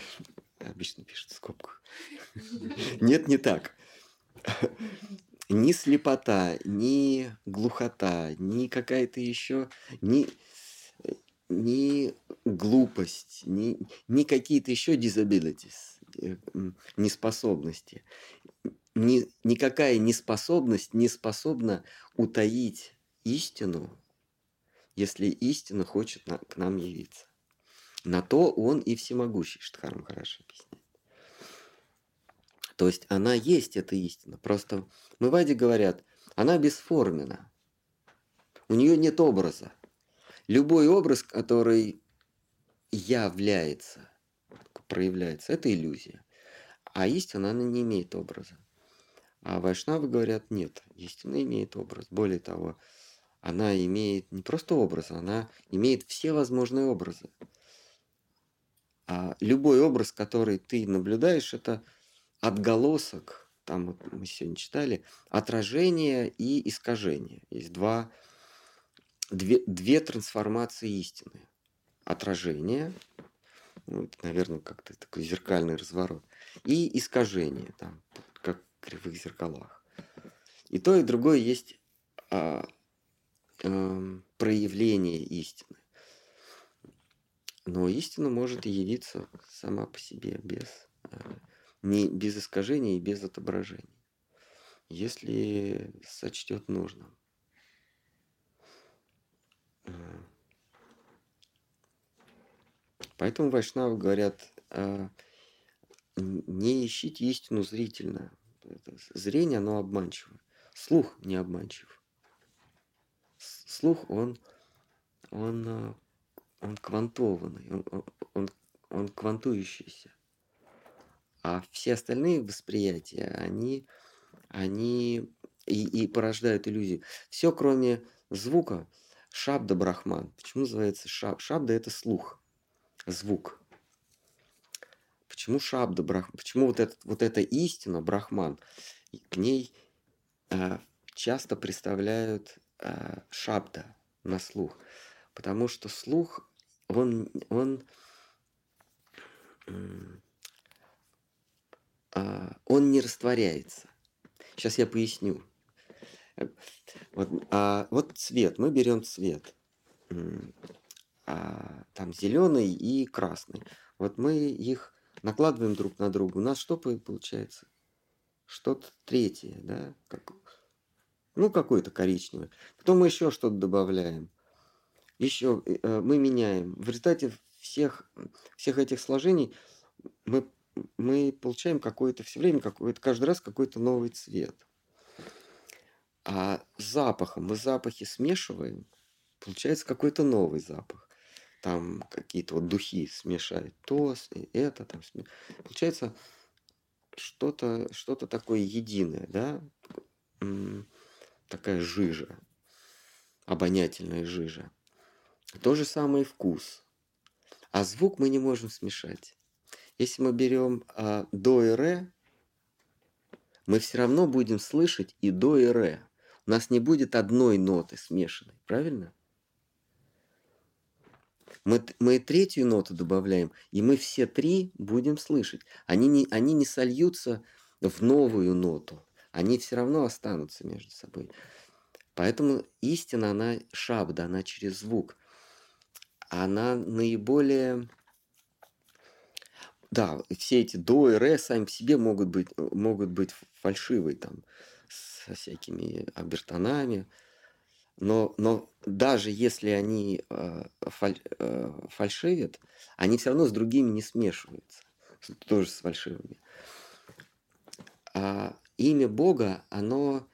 Обычно пишут в скобках. Нет, не так. Ни слепота, ни глухота, ни какая-то еще, ни ни глупость, ни, ни какие-то еще disabilities, э, неспособности. Ни, никакая неспособность не способна утаить истину, если истина хочет на, к нам явиться. На то он и всемогущий, Штхарм хорошо объясняет. То есть она есть, эта истина. Просто мы Ваде говорят, она бесформена. У нее нет образа. Любой образ, который является, проявляется, это иллюзия. А истина, она не имеет образа. А вайшнавы говорят, нет, истина имеет образ. Более того, она имеет не просто образ, она имеет все возможные образы. А любой образ, который ты наблюдаешь, это отголосок, там вот мы сегодня читали, отражение и искажение. Есть два, две, две трансформации истины. Отражение, ну, это, наверное, как-то такой зеркальный разворот, и искажение, там, кривых зеркалах. И то, и другое есть а, а, проявление истины. Но истина может явиться сама по себе без а, не без искажений и без отображений, если сочтет нужным. А. Поэтому вайшнавы говорят, а, не ищите истину зрительно. Зрение, оно обманчиво. Слух не обманчив. Слух, он, он, а, он квантованный, он, он, он квантующийся. А все остальные восприятия, они, они и, и порождают иллюзии. Все, кроме звука, шабда брахман. Почему называется шаб? Шабда – это слух, звук. Почему шабда брахман? Почему вот, этот, вот эта истина, брахман, к ней э, часто представляют э, шабда на слух? Потому что слух, он, он а, он не растворяется. Сейчас я поясню. Вот, а, вот цвет. Мы берем цвет. А, там зеленый и красный. Вот мы их накладываем друг на друга. У нас что получается? Что-то третье, да? Как, ну, какой-то коричневый. Потом мы еще что-то добавляем. Еще э, мы меняем. В результате всех, всех этих сложений мы мы получаем какое-то все время, какой-то, каждый раз какой-то новый цвет. А запахом мы запахи смешиваем, получается какой-то новый запах. Там какие-то вот духи смешают то, это, там, получается что-то что такое единое, да, такая жижа, обонятельная жижа. То же самое и вкус. А звук мы не можем смешать. Если мы берем а, до и ре, мы все равно будем слышать и до и ре. У нас не будет одной ноты смешанной, правильно? Мы, мы третью ноту добавляем, и мы все три будем слышать. Они не, они не сольются в новую ноту. Они все равно останутся между собой. Поэтому истина, она шабда, она через звук. Она наиболее да, все эти до и ре сами по себе могут быть, могут быть фальшивые, там, со всякими обертонами. Но, но даже если они э, фаль, э, фальшивят, они все равно с другими не смешиваются. Тоже с фальшивыми. А имя Бога, оно,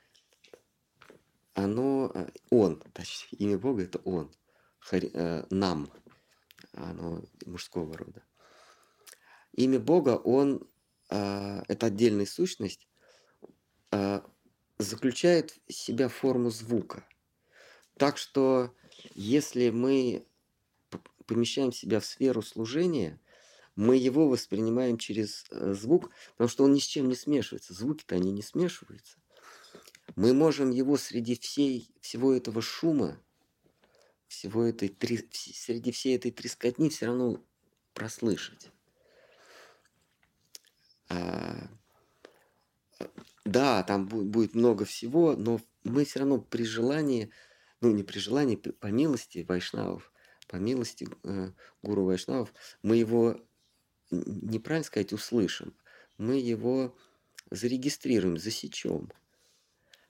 оно, э, Он, точнее, имя Бога это Он, Хари, э, нам, оно мужского рода имя Бога, он, э, это отдельная сущность, э, заключает в себя форму звука. Так что если мы помещаем себя в сферу служения, мы его воспринимаем через э, звук, потому что он ни с чем не смешивается. Звуки-то они не смешиваются. Мы можем его среди всей, всего этого шума, всего этой, среди всей этой трескотни все равно прослышать. А, да, там будет много всего, но мы все равно при желании, ну не при желании, по милости вайшнавов, по милости э, гуру Вайшнавов, мы его, неправильно сказать, услышим, мы его зарегистрируем, засечем.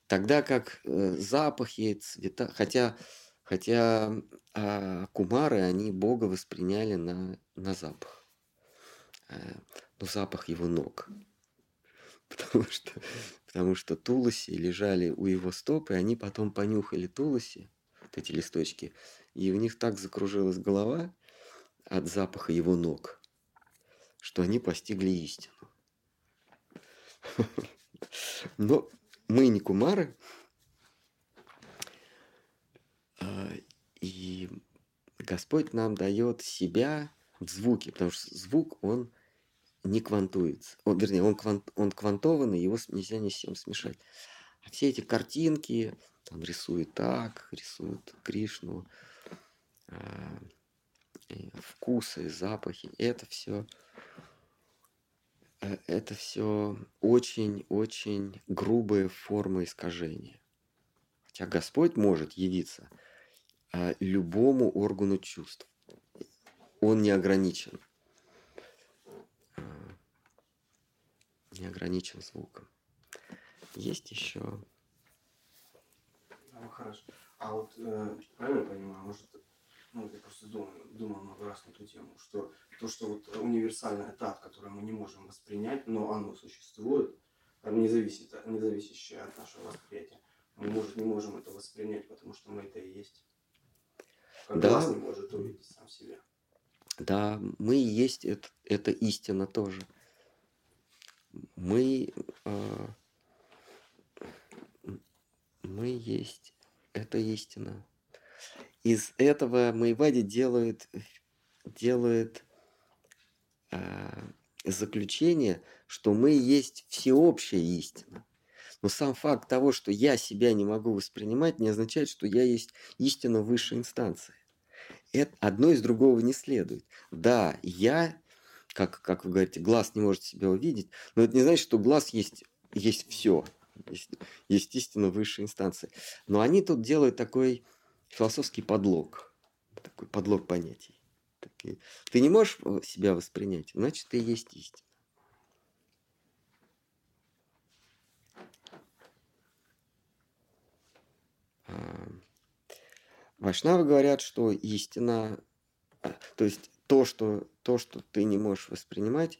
Тогда как э, запахи, цвета, хотя, хотя а кумары, они Бога восприняли на, на запах. Э, ну, запах его ног. Потому что, потому что тулоси лежали у его стоп, и они потом понюхали тулоси, вот эти листочки, и у них так закружилась голова от запаха его ног, что они постигли истину. Но мы не кумары, а, и Господь нам дает себя в звуке, потому что звук, он не квантуется. Он, вернее, он, квант, он квантованный, его нельзя ни с чем смешать. А все эти картинки, там рисуют так, рисуют Кришну, э, вкусы, запахи, это все Э, это все очень-очень грубые формы искажения. Хотя Господь может явиться а, любому органу чувств. Он не ограничен. Не ограничен звуком. Есть еще. Ну, хорошо. А вот э, правильно понимаю, может, ну, я просто думал, думал много раз на эту тему, что то, что вот универсальное тат, которое мы не можем воспринять, но оно существует, не, зависит, не зависящее от нашего восприятия. Мы, может, не можем это воспринять, потому что мы это и есть. Как да. не может увидеть сам себя. Да, мы и есть это, это истина тоже. Мы, э, мы есть это истина из этого Майвади делает, делает э, заключение, что мы есть всеобщая истина. Но сам факт того, что я себя не могу воспринимать, не означает, что я есть истина высшей инстанции. Это одно из другого не следует. Да, я, как, как вы говорите, глаз не может себя увидеть, но это не значит, что глаз есть, есть все. Есть, есть истина высшей инстанции. Но они тут делают такой философский подлог, такой подлог понятий. Ты не можешь себя воспринять, значит, ты есть истина. Вайшнавы говорят, что истина, а, то есть то, что, то, что ты не можешь воспринимать,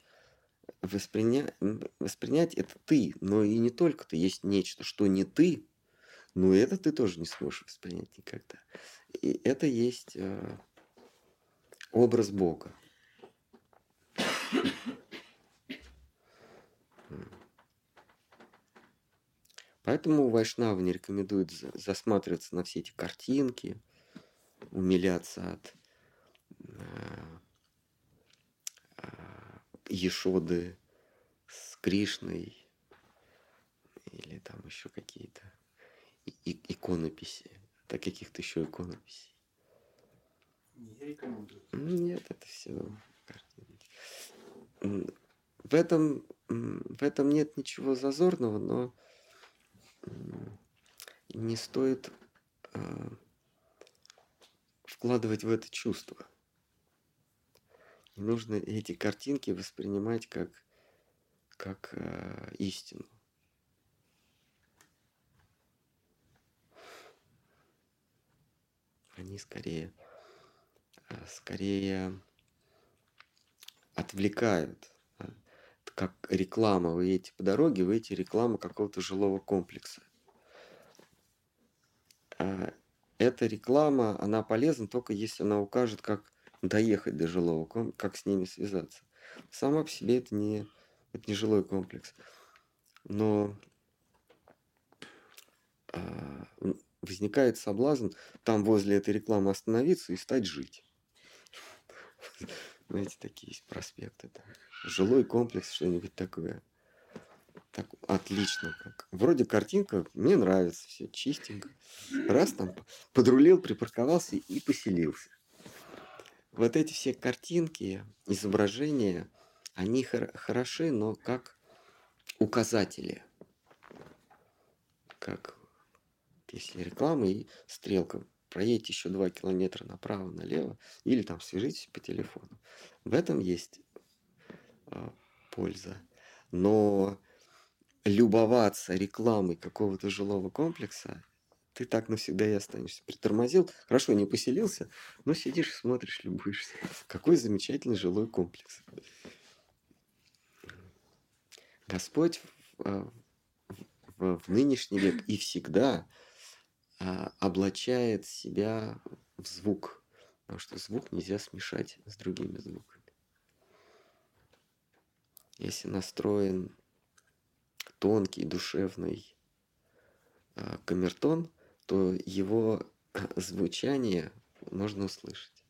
восприня... воспринять это ты, но и не только ты, есть нечто, что не ты, ну это ты тоже не сможешь воспринять никогда. И это есть э, образ Бога. Поэтому Вайшнава не рекомендует засматриваться на все эти картинки, умиляться от Ешоды с Кришной или там еще какие-то и, иконописи, до каких-то еще иконописей. Не рекомендую. Нет, это все. В этом, в этом нет ничего зазорного, но не стоит э, вкладывать в это чувство. Нужно эти картинки воспринимать как, как э, истину. они скорее, э, скорее отвлекают. Как реклама, вы едете по дороге, вы едете реклама какого-то жилого комплекса. А эта реклама, она полезна только если она укажет, как доехать до жилого комплекса, как с ними связаться. Сама по себе это не, это не жилой комплекс. Но а, возникает соблазн там возле этой рекламы остановиться и стать жить. Знаете, такие есть проспекты. Там. Жилой комплекс, что-нибудь такое. Так, отлично. Как. Вроде картинка, мне нравится, все чистенько. Раз там подрулил, припарковался и поселился. Вот эти все картинки, изображения, они хор- хороши, но как указатели. Как если реклама и стрелка проедьте еще два километра направо, налево, или там свяжитесь по телефону. В этом есть а, польза. Но любоваться рекламой какого-то жилого комплекса, ты так навсегда и останешься. Притормозил, хорошо, не поселился, но сидишь, смотришь, любуешься. Какой замечательный жилой комплекс. Господь в, в, в нынешний век и всегда а, облачает себя в звук, потому что звук нельзя смешать с другими звуками. Если настроен тонкий, душевный а, камертон, то его звучание можно услышать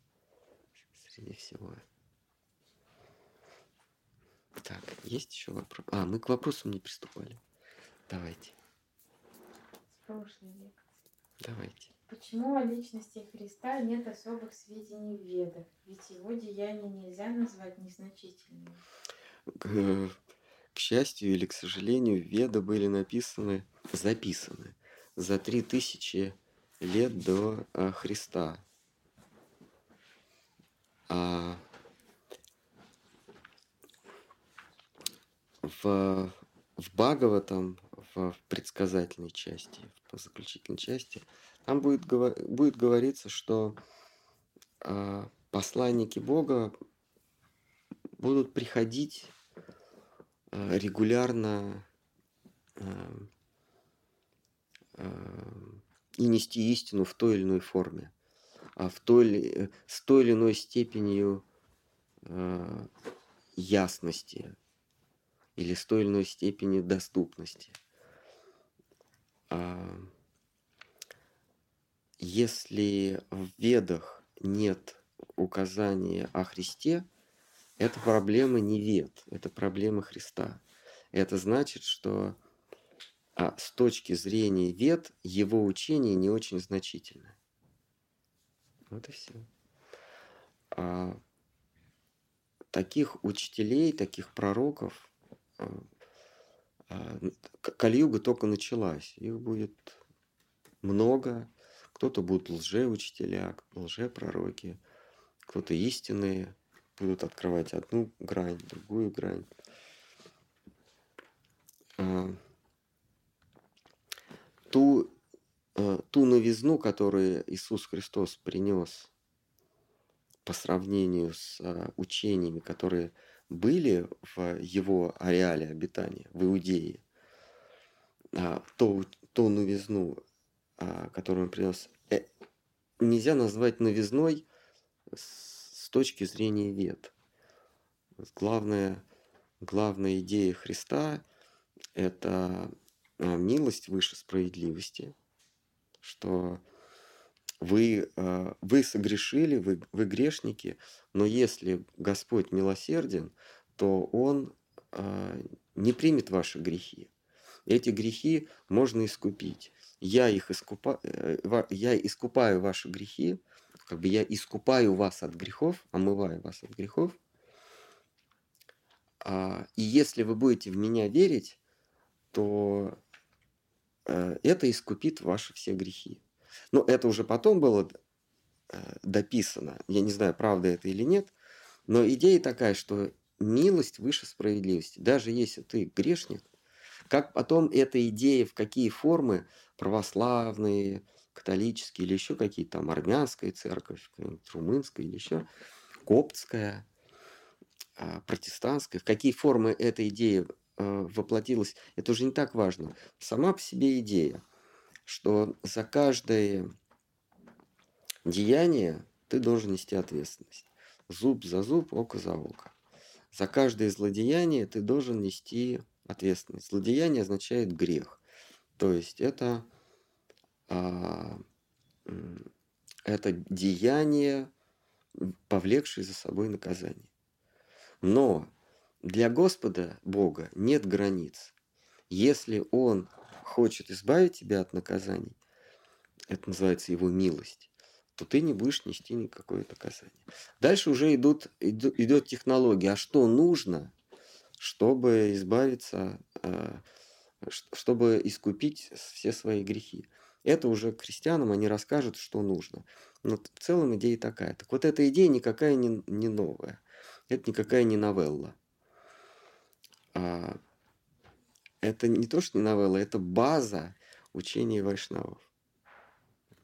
среди всего. Так, есть еще вопрос? А, мы к вопросам не приступали. Давайте. Лекции. Давайте. Почему о личности Христа нет особых сведений в Ведах? Ведь его деяния нельзя назвать незначительными. К, к счастью или к сожалению, Веды были написаны, записаны за три тысячи лет до а, Христа. А в, в Бхагаватам, в, в предсказательной части, в заключительной части, там будет, будет говориться, что а, посланники Бога будут приходить а, регулярно а, и нести истину в той или иной форме, а в той или, с той или иной степенью э, ясности или с той или иной степени доступности. А, если в ведах нет указания о Христе, это проблема не вед, это проблема Христа. Это значит, что а с точки зрения вед его учение не очень значительно. Вот и все. А таких учителей, таких пророков, а, а, Кальюга только началась. Их будет много. Кто-то будут лжеучителя, лжепророки, кто-то истинные будут открывать одну грань, другую грань. Ту, э, ту новизну, которую Иисус Христос принес по сравнению с э, учениями, которые были в его ареале обитания, в Иудее, а, то, ту новизну, а, которую он принес, э, нельзя назвать новизной с точки зрения вет. Главная, главная идея Христа – это милость выше справедливости, что вы, а, вы согрешили, вы, вы грешники, но если Господь милосерден, то Он а, не примет ваши грехи. Эти грехи можно искупить. Я их искупа... Э, я искупаю ваши грехи, как бы я искупаю вас от грехов, омываю вас от грехов. И если вы будете в меня верить, то Э, это искупит ваши все грехи. Но это уже потом было э, дописано. Я не знаю, правда это или нет. Но идея такая, что милость выше справедливости. Даже если ты грешник, как потом эта идея, в какие формы православные, католические или еще какие-то там армянская церковь, румынская или еще, коптская, а, протестантская, в какие формы эта идея Э, воплотилась, это уже не так важно. Сама по себе идея, что за каждое деяние ты должен нести ответственность. Зуб за зуб, око за око. За каждое злодеяние ты должен нести ответственность. Злодеяние означает грех. То есть это, а, это деяние, повлекшее за собой наказание. Но для Господа Бога нет границ. Если Он хочет избавить тебя от наказаний, это называется Его милость, то ты не будешь нести никакое наказание. Дальше уже идут, идут, идет технология. А что нужно, чтобы избавиться, э, чтобы искупить все свои грехи? Это уже крестьянам они расскажут, что нужно. Но в целом идея такая. Так вот эта идея никакая не, не новая. Это никакая не новелла. А, это не то, что не новелла, это база учения вайшнавов.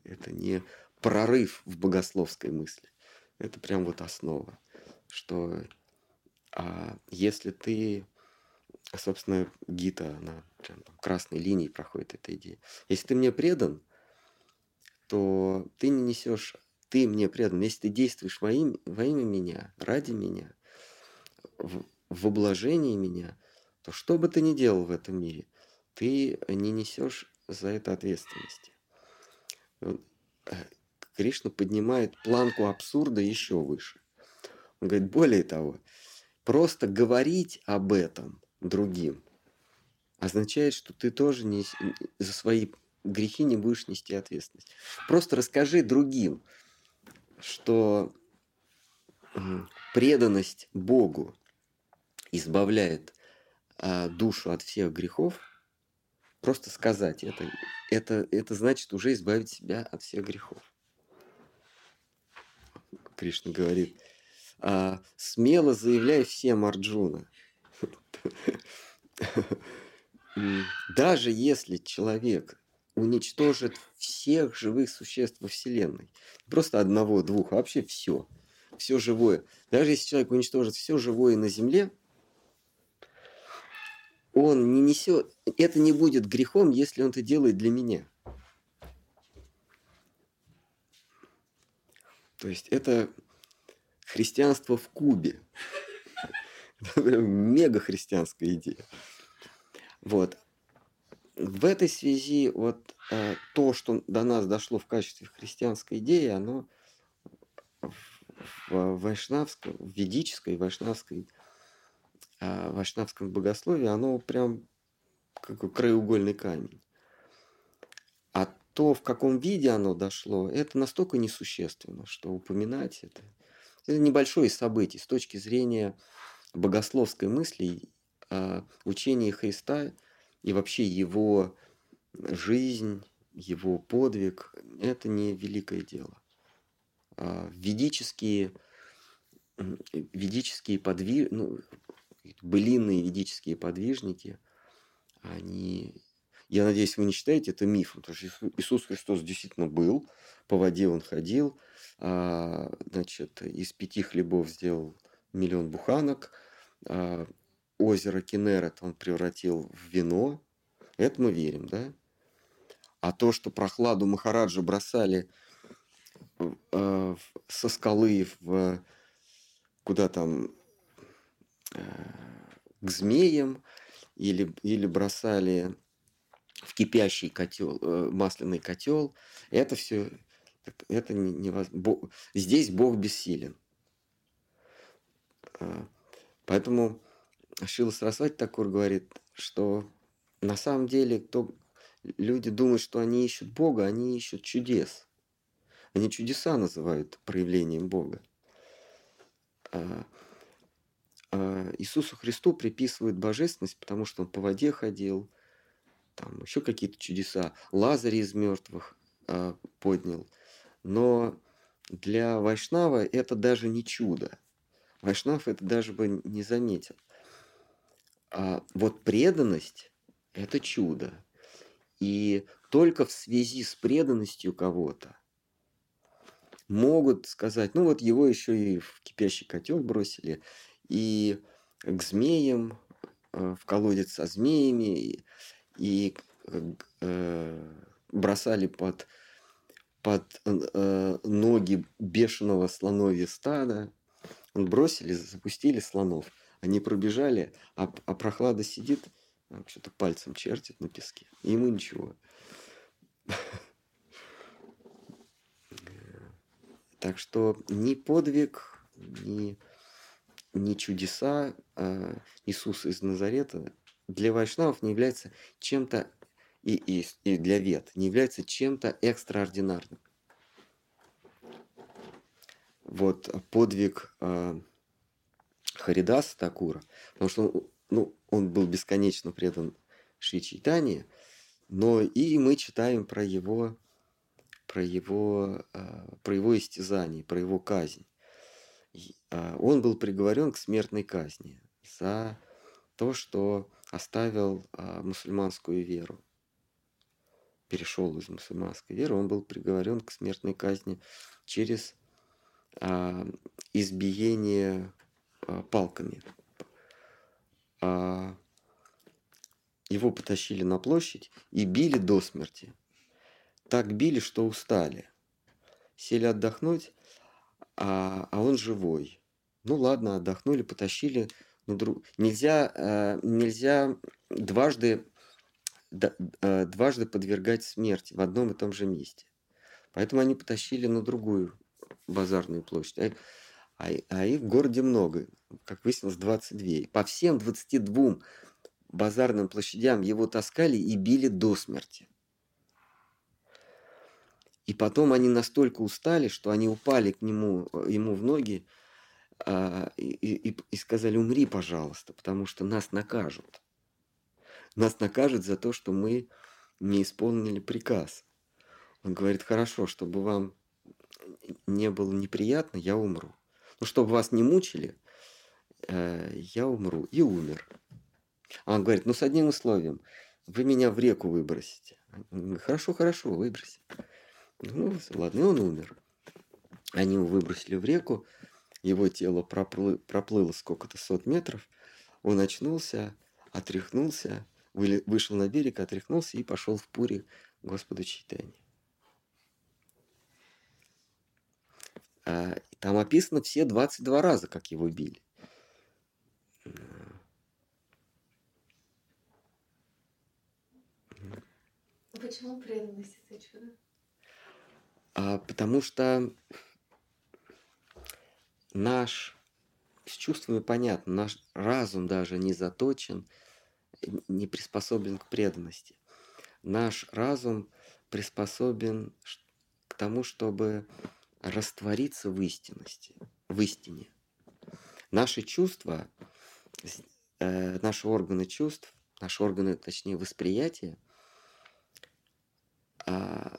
Это не прорыв в богословской мысли. Это прям вот основа, что а, если ты, собственно, Гита, она прям там красной линией проходит эта идея. Если ты мне предан, то ты не несешь, ты мне предан. Если ты действуешь во имя, во имя меня, ради меня, в облажении меня, то что бы ты ни делал в этом мире, ты не несешь за это ответственности. Э, Кришна поднимает планку абсурда еще выше. Он говорит, более того, просто говорить об этом другим означает, что ты тоже не, за свои грехи не будешь нести ответственность. Просто расскажи другим, что преданность Богу избавляет а, душу от всех грехов, просто сказать это, это, это значит уже избавить себя от всех грехов. Кришна говорит, а, смело заявляй всем Арджуна. Даже если человек уничтожит всех живых существ во Вселенной, просто одного, двух, а вообще все, все живое. Даже если человек уничтожит все живое на Земле, он не несет, это не будет грехом, если он это делает для меня. То есть это христианство в Кубе. Мега христианская идея. Вот. В этой связи вот э, то, что до нас дошло в качестве христианской идеи, оно в вайшнавском, в ведической вайшнавской, э, вайшнавском богословии, оно прям как краеугольный камень. А то, в каком виде оно дошло, это настолько несущественно, что упоминать это, это небольшое событие с точки зрения богословской мысли, э, учения Христа и вообще его жизнь, его подвиг – это не великое дело. А ведические, ведические подвиж... ну, былинные ведические подвижники, они я надеюсь, вы не считаете это мифом, потому что Иисус Христос действительно был, по воде он ходил, а, значит, из пяти хлебов сделал миллион буханок, а, озеро Кенерет он превратил в вино. Это мы верим, да? А то, что прохладу Махараджа бросали э, со скалы в куда там к змеям или, или бросали в кипящий котел, э, масляный котел, это все, это невозможно. Здесь Бог бессилен. А, поэтому Шила Сарасвати Такур говорит, что на самом деле кто, люди думают, что они ищут Бога, они ищут чудес. Они чудеса называют проявлением Бога. А Иисусу Христу приписывают божественность, потому что он по воде ходил, там еще какие-то чудеса. Лазарь из мертвых а, поднял. Но для Вайшнава это даже не чудо. Вайшнав это даже бы не заметил. А вот преданность – это чудо. И только в связи с преданностью кого-то могут сказать, ну вот его еще и в кипящий котел бросили, и к змеям, а, в колодец со змеями, и э, бросали под, под э, ноги бешеного слоновья стада. Бросили, запустили слонов. Они пробежали, а, а прохлада сидит, что-то пальцем чертит на песке. И ему ничего. Так что ни подвиг, ни, ни чудеса э, Иисуса из Назарета для вайшнавов не является чем-то, и, и, и для вет, не является чем-то экстраординарным. Вот подвиг э, Харидаса Такура, потому что он, ну, он был бесконечно предан Шри Чайтане, Но и мы читаем про его, про его, а, про его истязание, про его казнь. А, он был приговорен к смертной казни за то, что оставил а, мусульманскую веру. Перешел из мусульманской веры, он был приговорен к смертной казни через избиение палками. Его потащили на площадь и били до смерти. Так били, что устали. Сели отдохнуть, а, а он живой. Ну ладно, отдохнули, потащили. На друг... Нельзя, э, нельзя дважды, э, дважды подвергать смерти в одном и том же месте. Поэтому они потащили на другую базарную площадь. А, а, а их в городе много, как выяснилось, 22. По всем 22 базарным площадям его таскали и били до смерти. И потом они настолько устали, что они упали к нему, э, ему в ноги а, и, и, и сказали, умри, пожалуйста, потому что нас накажут. Нас накажут за то, что мы не исполнили приказ. Он говорит, хорошо, чтобы вам не было неприятно, я умру. Ну, чтобы вас не мучили, э, я умру. И умер. А он говорит, ну, с одним условием. Вы меня в реку выбросите. Хорошо, хорошо, выбросите. Ну, ладно, и он умер. Они его выбросили в реку, его тело проплыло, проплыло сколько-то сот метров, он очнулся, отряхнулся, вышел на берег, отряхнулся и пошел в пуре Господу Чайтани. А, там описано все 22 раза, как его били. Почему преданность это чудо? А, потому что наш, с чувствами понятно, наш разум даже не заточен, не приспособлен к преданности. Наш разум приспособен к тому, чтобы раствориться в истинности, в истине. Наши чувства, э, наши органы чувств, наши органы, точнее, восприятия, э,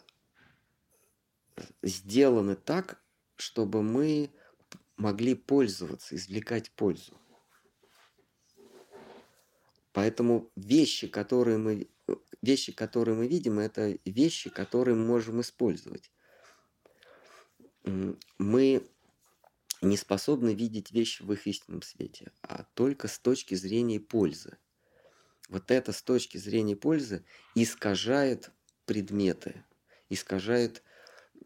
сделаны так, чтобы мы могли пользоваться, извлекать пользу. Поэтому вещи, которые мы, вещи, которые мы видим, это вещи, которые мы можем использовать. Мы не способны видеть вещи в их истинном свете, а только с точки зрения пользы. Вот это с точки зрения пользы искажает предметы, искажает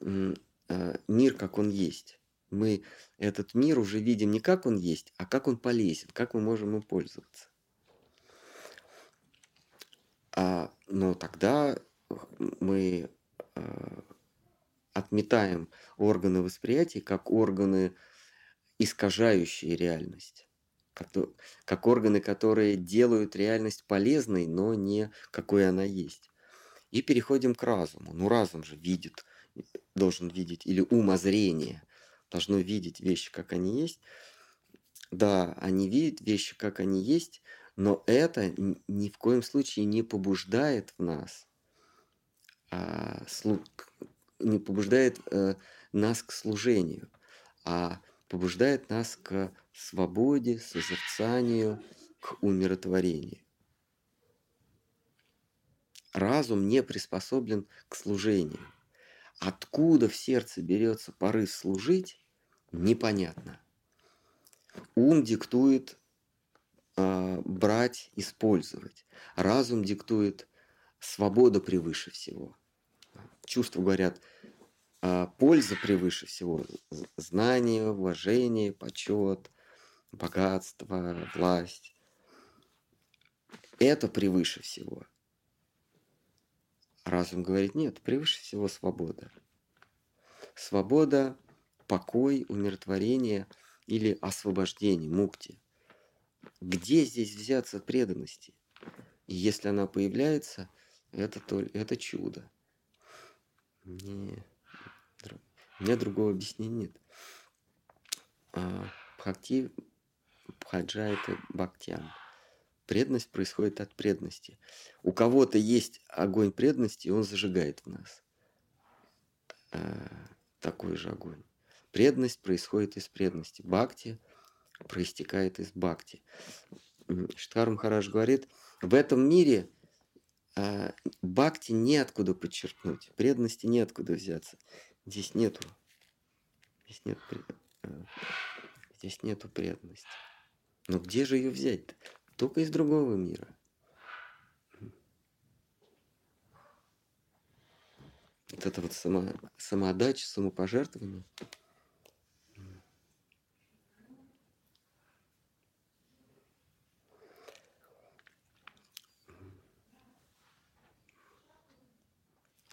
мир, как он есть. Мы этот мир уже видим не как он есть, а как он полезен, как мы можем им пользоваться. А, но тогда мы а, отметаем органы восприятия как органы, искажающие реальность. Как, как органы, которые делают реальность полезной, но не какой она есть. И переходим к разуму. Ну, разум же видит должен видеть, или умозрение должно видеть вещи, как они есть. Да, они видят вещи, как они есть, но это ни в коем случае не побуждает в нас, а, слу, не побуждает э, нас к служению, а побуждает нас к свободе, созерцанию, к умиротворению. Разум не приспособлен к служению. Откуда в сердце берется порыв служить, непонятно. Ум диктует э, брать, использовать. Разум диктует свобода превыше всего. Чувства говорят, э, польза превыше всего. Знание, уважение, почет, богатство, власть. Это превыше всего. Разум говорит, нет, превыше всего свобода. Свобода, покой, умиротворение или освобождение, мукти. Где здесь взяться преданности? И если она появляется, это, то, это чудо. Не, у меня другого объяснения нет. А, бхакти, бхаджа это бхактян. Преданность происходит от преданности. У кого-то есть огонь преданности, и он зажигает в нас э, такой же огонь. Преданность происходит из преданности. Бхакти проистекает из бхакти. Штхар Махараш говорит, в этом мире э, бхакти неоткуда подчеркнуть, преданности неоткуда взяться. Здесь нету, здесь нет, э, здесь нету преданности. Но где же ее взять? -то? Только из другого мира. Вот это вот само, самоотдача, самопожертвование.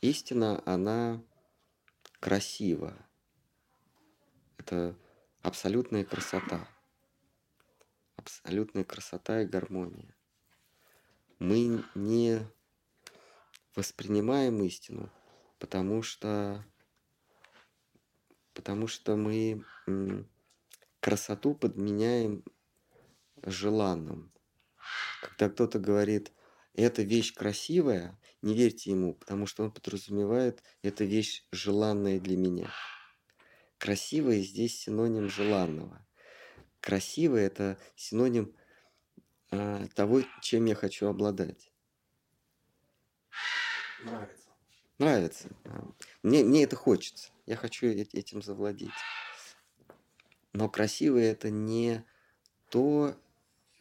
Истина, она красива. Это абсолютная красота. Абсолютная красота и гармония. Мы не воспринимаем истину, потому что потому что мы красоту подменяем желанным. Когда кто-то говорит, эта вещь красивая, не верьте ему, потому что он подразумевает, эта вещь желанная для меня. Красивое здесь синоним желанного. Красивое это синоним а, того, чем я хочу обладать. Нравится. Нравится. Мне, мне это хочется. Я хочу этим завладеть. Но красивое это не то,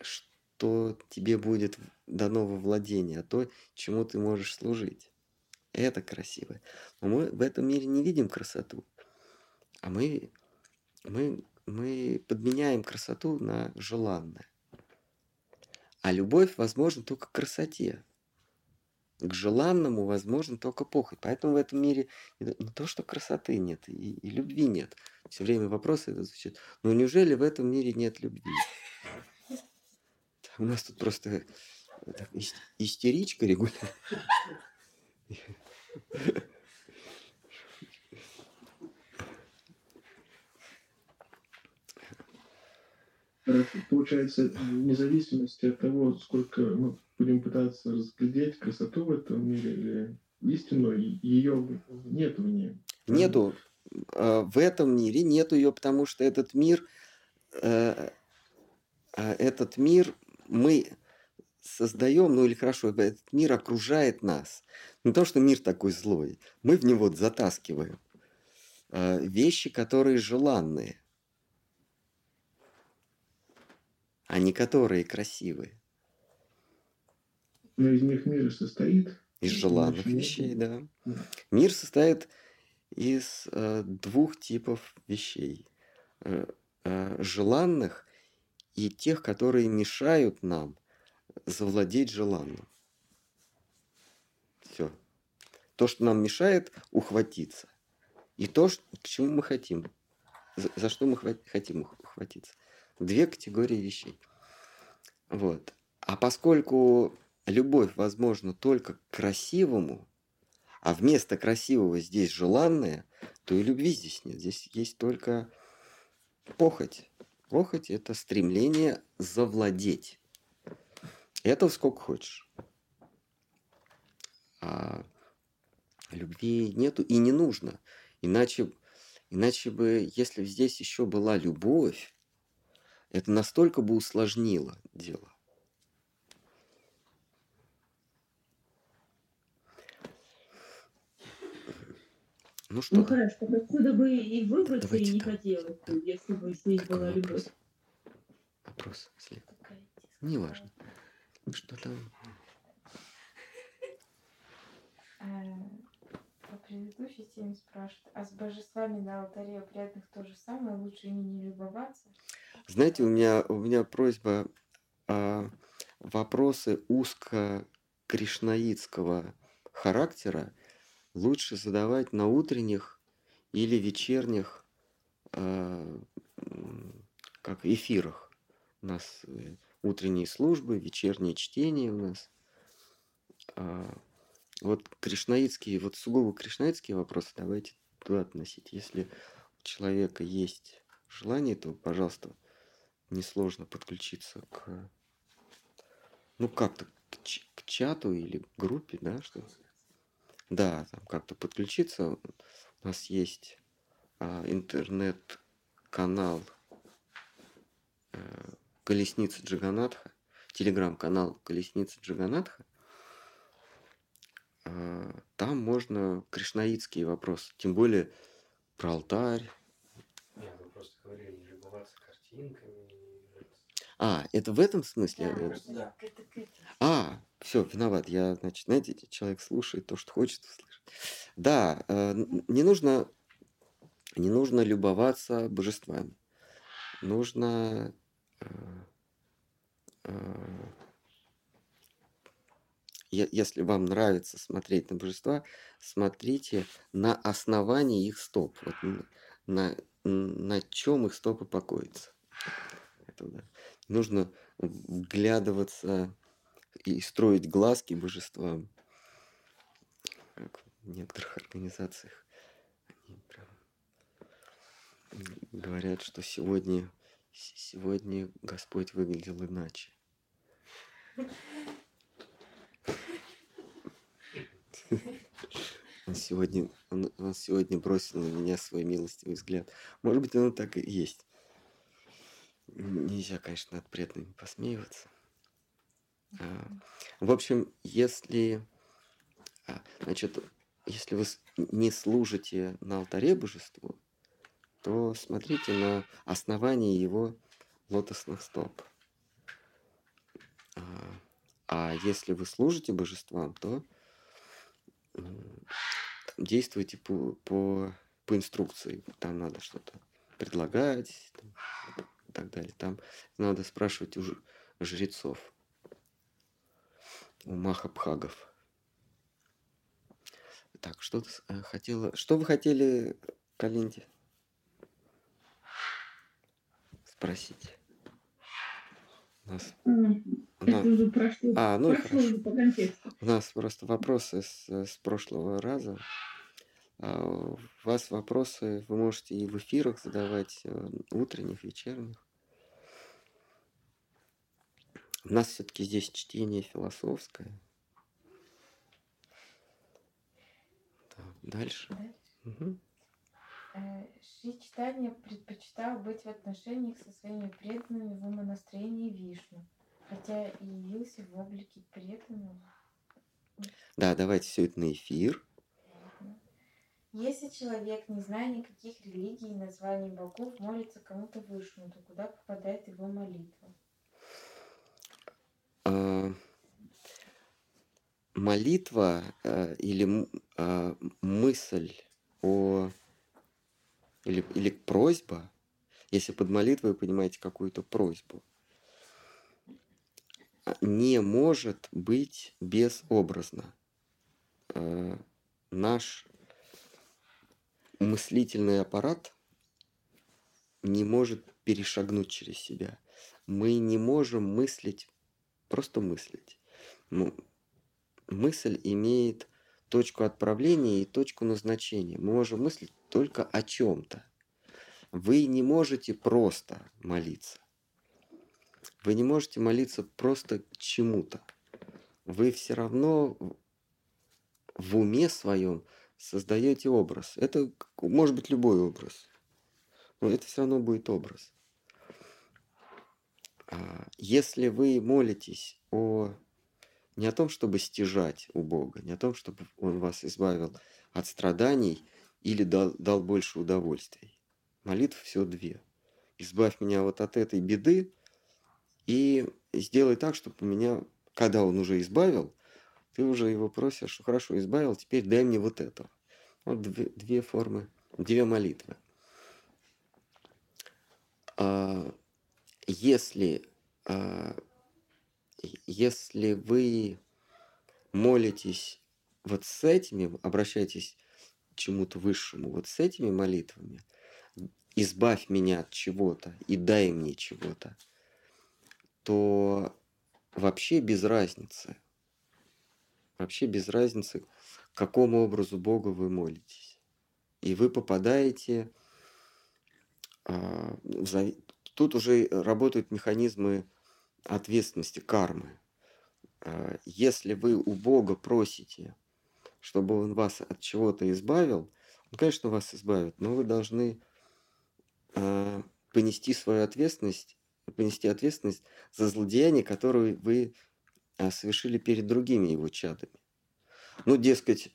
что тебе будет дано во владение, а то, чему ты можешь служить. Это красивое. Но мы в этом мире не видим красоту. А мы, мы, мы подменяем красоту на желанное. А любовь возможна только к красоте к желанному возможно только похоть. Поэтому в этом мире не то, что красоты нет, и, и любви нет. Все время вопросы это звучат. Но неужели в этом мире нет любви? У нас тут просто истеричка регулярно. Получается, вне зависимости от того, сколько мы будем пытаться разглядеть красоту в этом мире или истину, ее нет в ней. Нету. А, в этом мире нету ее, потому что этот мир, э, а, этот мир мы создаем, ну или хорошо, этот мир окружает нас. Не то, что мир такой злой, мы в него затаскиваем а, вещи, которые желанные, а не которые красивые. Но из них мир состоит. Из желанных вещей, да. Мир состоит из э, двух типов вещей. Э, э, желанных и тех, которые мешают нам завладеть желанным. Все. То, что нам мешает ухватиться. И то, к чему мы хотим. За, за что мы хотим ухватиться. Две категории вещей. Вот. А поскольку любовь возможна только к красивому, а вместо красивого здесь желанное, то и любви здесь нет. Здесь есть только похоть. Похоть – это стремление завладеть. Это сколько хочешь. А любви нету и не нужно. Иначе, иначе бы, если бы здесь еще была любовь, это настолько бы усложнило дело. Ну что? Ну хорошо, так отсюда бы и выбраться Давайте и не там. хотелось, если бы здесь Какой была любовь. вопрос? Вопрос след. Неважно. Что там? По предыдущей теме спрашивают, а с божествами на алтаре у преданных то же самое, лучше ими не любоваться? Знаете, у меня, у меня просьба а, вопросы узко кришнаитского характера лучше задавать на утренних или вечерних а, как эфирах. У нас э, утренние службы, вечерние чтения у нас. А, вот кришнаитские, вот сугубо кришнаитские вопросы давайте туда относить. Если у человека есть желание, то, пожалуйста, несложно подключиться к ну как-то к, к чату или группе, да, что да, там как-то подключиться. У нас есть а, интернет-канал э, Колесница Джаганатха, телеграм-канал Колесница Джаганатха. А, Там можно кришнаитские вопросы, тем более про алтарь. Нет, вы просто говорили не любоваться картинками. А, это в этом смысле? Да, Э, это да. А, все, виноват. Я, значит, знаете, человек слушает то, что хочет услышать. Да, э, не нужно, не нужно любоваться божествами. Нужно э, если вам нравится смотреть на божества, смотрите на основании их стоп. Вот на, на чем их стопы покоятся. Это да. Нужно вглядываться и строить глазки божествам. Как в некоторых организациях они прям говорят, что сегодня, сегодня Господь выглядел иначе. Он сегодня, он, он сегодня бросил на меня свой милостивый взгляд. Может быть, оно так и есть. Нельзя, конечно, над преданными посмеиваться. А, В общем, если, а, значит, если вы не служите на алтаре божеству, то смотрите на основании его лотосных стоп. А, А если вы служите божествам, то действуйте по, по, по инструкции. Там надо что-то предлагать там, и так далее. Там надо спрашивать у жрецов, у махабхагов. Так, что ты э, хотела... Что вы хотели, Калинди? Спросить. У нас, Это нас- уже прошло. А, ну прошло уже по контексту. У нас просто вопросы с, с прошлого раза. А у вас вопросы вы можете и в эфирах задавать, э, утренних, вечерних. У нас все-таки здесь чтение философское. Так, дальше. Дальше. Мгм. Э, Шри Читания предпочитал быть в отношениях со своими преданными в умонастроении Вишну, хотя и явился в облике преданного. Да, давайте все это на эфир. Если человек, не зная никаких религий и названий богов, молится кому-то Вишну, то куда попадает его молитва? А, молитва э, или а, мысль о или, или просьба, если под молитвой вы понимаете какую-то просьбу, а, не может быть безобразно. Э, Наш мыслительный аппарат не может перешагнуть через себя. Мы не можем мыслить, просто мыслить. Ну, мысль имеет точку отправления и точку назначения. Мы можем мыслить только о чем-то. Вы не можете просто молиться. Вы не можете молиться просто чему-то. Вы все равно в- уме своем создаете образ. Это может быть любой образ. Но это все равно будет образ. А, Если вы молитесь о не о том, чтобы стяжать у Бога, не о том, чтобы Он вас избавил от страданий или дал, дал больше удовольствий. Молитв всего две. Избавь меня вот от этой беды и сделай так, чтобы меня, когда Он уже избавил, ты уже его просишь, хорошо, избавил, теперь дай мне вот это. Вот две, две формы, две молитвы. А, Если, а, если вы молитесь вот с этими, обращаетесь к чему-то высшему, вот с этими молитвами, избавь меня от чего-то и дай мне чего-то, то вообще без разницы, вообще без разницы, какому образу Бога вы молитесь. И вы попадаете а, в зави- Тут уже работают механизмы ответственности, кармы. э, если вы у Бога просите, чтобы Он вас от чего-то избавил, Он, конечно, вас избавит, но вы должны э, понести свою ответственность, понести ответственность за злодеяние, которое вы э, совершили перед другими Его чадами. Ну, дескать,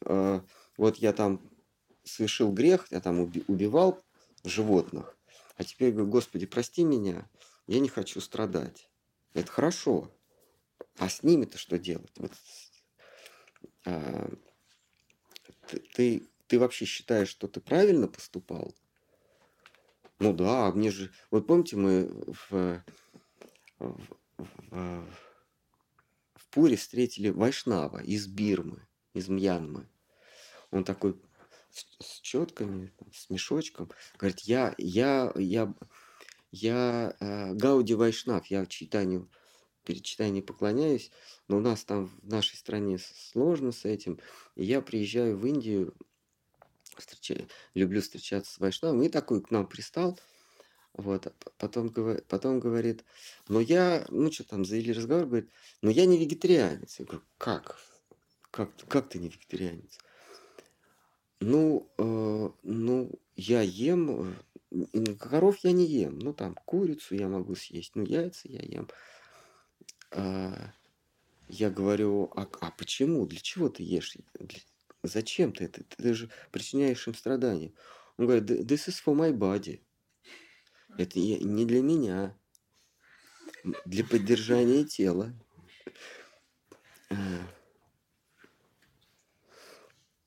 вот я там совершил грех, я там уби- убивал животных, а теперь говорю, Господи, прости меня, я не хочу страдать. Это хорошо. А с ними-то что делать? Вот, а, ты, ты, вообще считаешь, что ты правильно поступал? Ну да, а мне же... Вот помните, мы в, в, в, в Пуре встретили Вайшнава из Бирмы, из Мьянмы. Он такой с, с четками, с мешочком. Говорит, я, я, я, я э, Гауди Вайшнав, я читанию, перед читанием поклоняюсь, но у нас там в нашей стране сложно с этим. И я приезжаю в Индию, встречаю, люблю встречаться с Вайшнавом, и такой к нам пристал, вот, а потом, потом говорит, но я, ну что там, завели разговор, говорит, но я не вегетарианец. Я говорю, как? Как, как ты не вегетарианец? Ну, э, ну, я ем, э, коров я не ем, ну там курицу я могу съесть, ну яйца я ем. А, я говорю, а, а почему, для чего ты ешь? Для, зачем ты это? Ты же причиняешь им страдания. Он говорит, this is for my body. Это не для меня, для поддержания тела. А,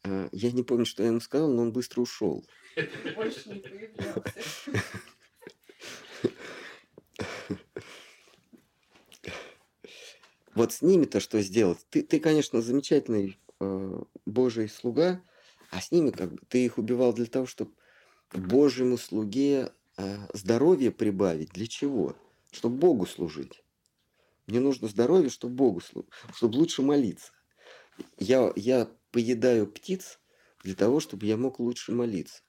а, я не помню, что я ему сказал, но он быстро ушел. Больше не появлялся. Вот с ними-то что сделать? Ты, ты конечно, замечательный э, Божий слуга, а с ними как бы ты их убивал для того, чтобы Божьему слуге э, здоровье прибавить. Для чего? Чтобы Богу служить. Мне нужно здоровье, чтобы Богу служить, чтобы лучше молиться. Я, я поедаю птиц для того, чтобы я мог лучше молиться.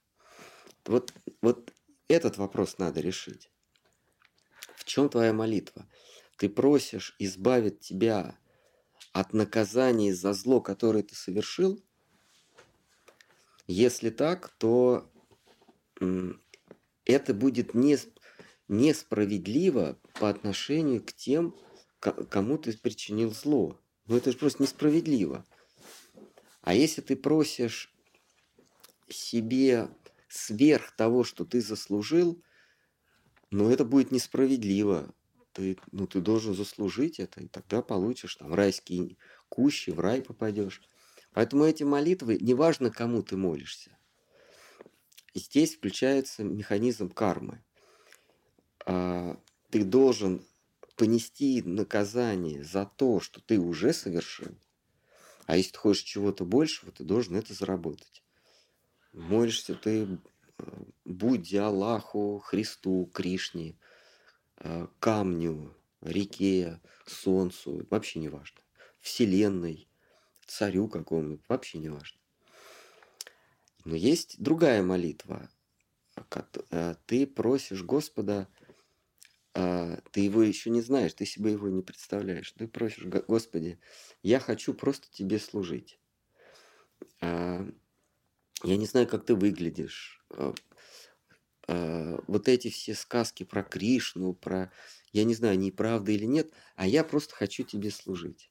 Вот, вот этот вопрос надо решить. В чем твоя молитва? Ты просишь избавить тебя от наказания за зло, которое ты совершил? Если так, то это будет не, несправедливо по отношению к тем, кому ты причинил зло. Ну это же просто несправедливо. А если ты просишь себе сверх того, что ты заслужил, ну это будет несправедливо. Ты, ну, ты должен заслужить это, и тогда получишь там райские кущи, в рай попадешь. Поэтому эти молитвы, неважно, кому ты молишься, здесь включается механизм кармы. А, ты должен понести наказание за то, что ты уже совершил, а если ты хочешь чего-то большего, ты должен это заработать. Молишься ты э, Будде, Аллаху, Христу, Кришне, э, камню, реке, солнцу, вообще не важно. Вселенной, царю какому-нибудь, вообще не важно. Но есть другая молитва. Э, ты просишь Господа ты его еще не знаешь, ты себе его не представляешь. Ты просишь, Господи, я хочу просто тебе служить. Я не знаю, как ты выглядишь. А, вот эти все сказки про Кришну, про, я не знаю, неправда или нет, а я просто хочу тебе служить.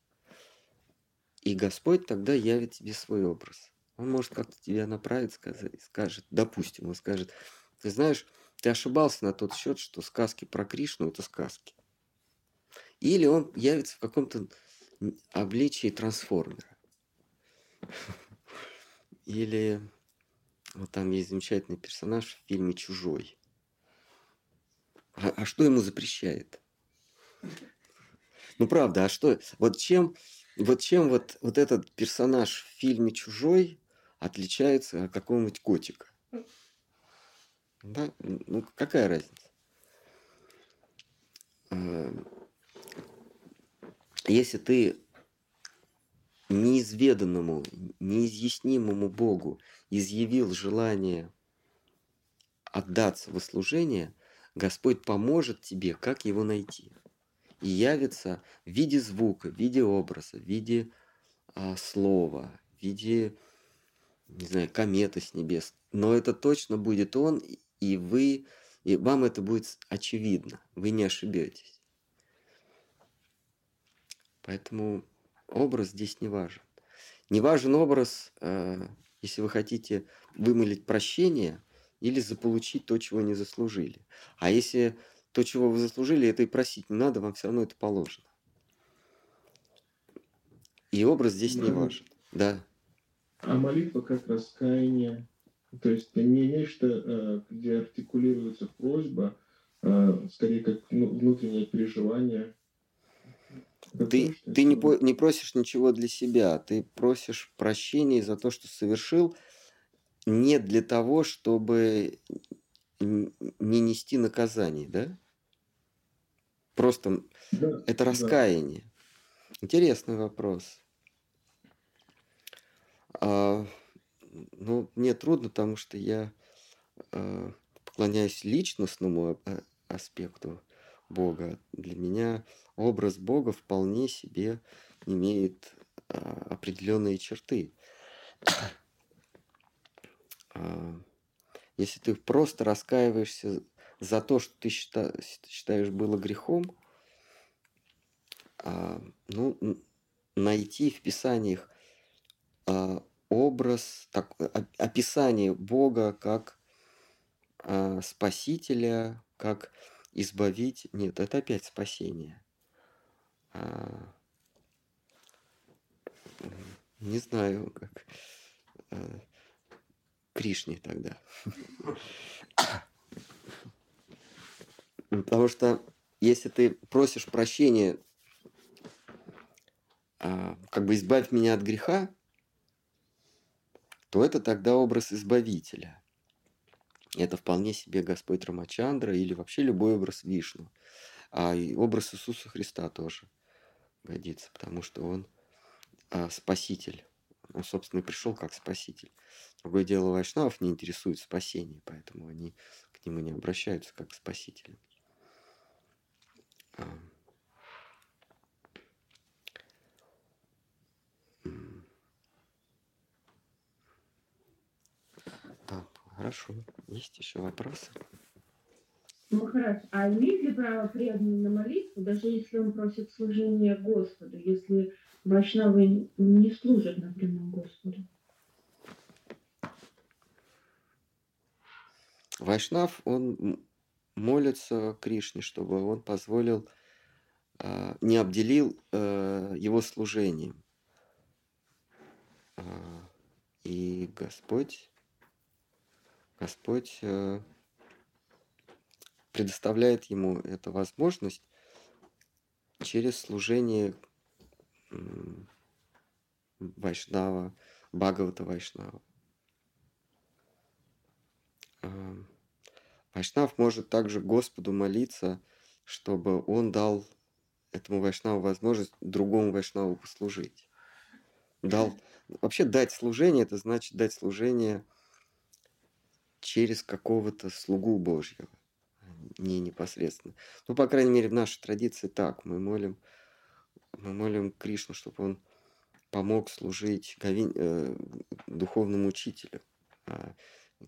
И Господь тогда явит тебе свой образ. Он может как-то тебя направить, сказать, скажет, допустим, он скажет, ты знаешь, ты ошибался на тот счет, что сказки про Кришну – это сказки. Или он явится в каком-то обличии трансформера. Или вот там есть замечательный персонаж в фильме «Чужой». А, а что ему запрещает? Ну правда, а что? Вот чем, вот чем вот, вот этот персонаж в фильме «Чужой» отличается от какого-нибудь котика? Да? Ну, какая разница? Эм, если ты неизведанному, неизъяснимому Богу изъявил желание отдаться во служение, Господь поможет тебе, как его найти. и явится в виде звука, в виде образа, в виде а, слова, в виде, не знаю, кометы с небес. Но это точно будет он, и вы, и вам это будет очевидно. Вы не ошибетесь. Поэтому образ здесь не важен. Не важен образ, э, если вы хотите вымолить прощение или заполучить то, чего не заслужили. А если то, чего вы заслужили, это и просить не надо, вам все равно это положено. И образ здесь не важен. Да. А молитва как раскаяние, то есть не нечто, э, где артикулируется просьба, а скорее как внутреннее переживание. Ты, ты не, по, не просишь ничего для себя, ты просишь прощения за то, что совершил, не для того, чтобы не нести наказание, да? Просто да, это раскаяние. Да. Интересный вопрос. А, ну, мне трудно, потому что я а, поклоняюсь личностному а, аспекту Бога. Для меня образ Бога вполне себе имеет а, определенные черты. А, если ты просто раскаиваешься за то, что ты считаешь, было грехом, а, ну, найти в Писаниях а, образ, так, описание Бога как а, Спасителя, как избавить. Нет, это опять спасение. А, не знаю, как а, Кришне тогда. Потому что если ты просишь прощения, а, как бы избавь меня от греха, то это тогда образ избавителя. Это вполне себе Господь Рамачандра или вообще любой образ Вишну. А и образ Иисуса Христа тоже годится, потому что он а, спаситель. Он, собственно, и пришел как спаситель. Другое дело, вайшнавов не интересует спасение, поэтому они к нему не обращаются как к спасителю. А. Так, хорошо. Есть еще вопросы? Махарадж, а имеет ли право преданный на молитву, даже если он просит служения Господу, если вайшнавы не служат напрямую Господу? Вайшнав, он молится Кришне, чтобы он позволил, э, не обделил э, его служением. Э, и Господь, Господь э, предоставляет ему эту возможность через служение Вайшнава, Бхагавата Вайшнава. Э, Вайшнав может также Господу молиться, чтобы он дал этому Вайшнаву возможность другому Вайшнаву послужить. Дал, вообще дать служение, это значит дать служение через какого-то слугу Божьего, не непосредственно. Ну, по крайней мере, в нашей традиции так. Мы молим, мы молим Кришну, чтобы он помог служить говин, э, духовному учителю. А,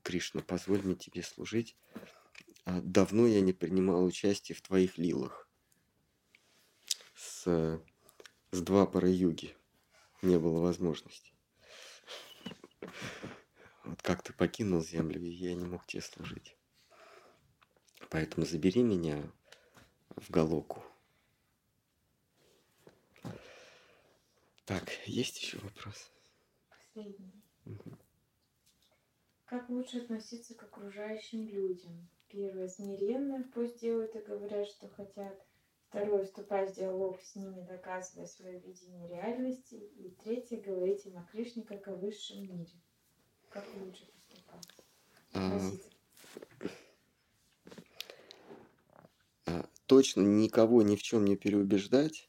Кришна, позволь мне тебе служить а, давно я не принимал участие в твоих лилах. С, с два пары юги не было возможности. Вот как ты покинул землю, и я не мог тебе служить. Поэтому забери меня в Галоку. Так, есть еще вопрос? Последний. Угу. Как лучше относиться к окружающим людям? Первое, смиренно, пусть делают и говорят, что хотят. Второе, вступать в диалог с ними, доказывая свое видение реальности. И третье, говорить им о Кришне как о высшем мире. Как лучше поступать? А, точно никого ни в чем не переубеждать.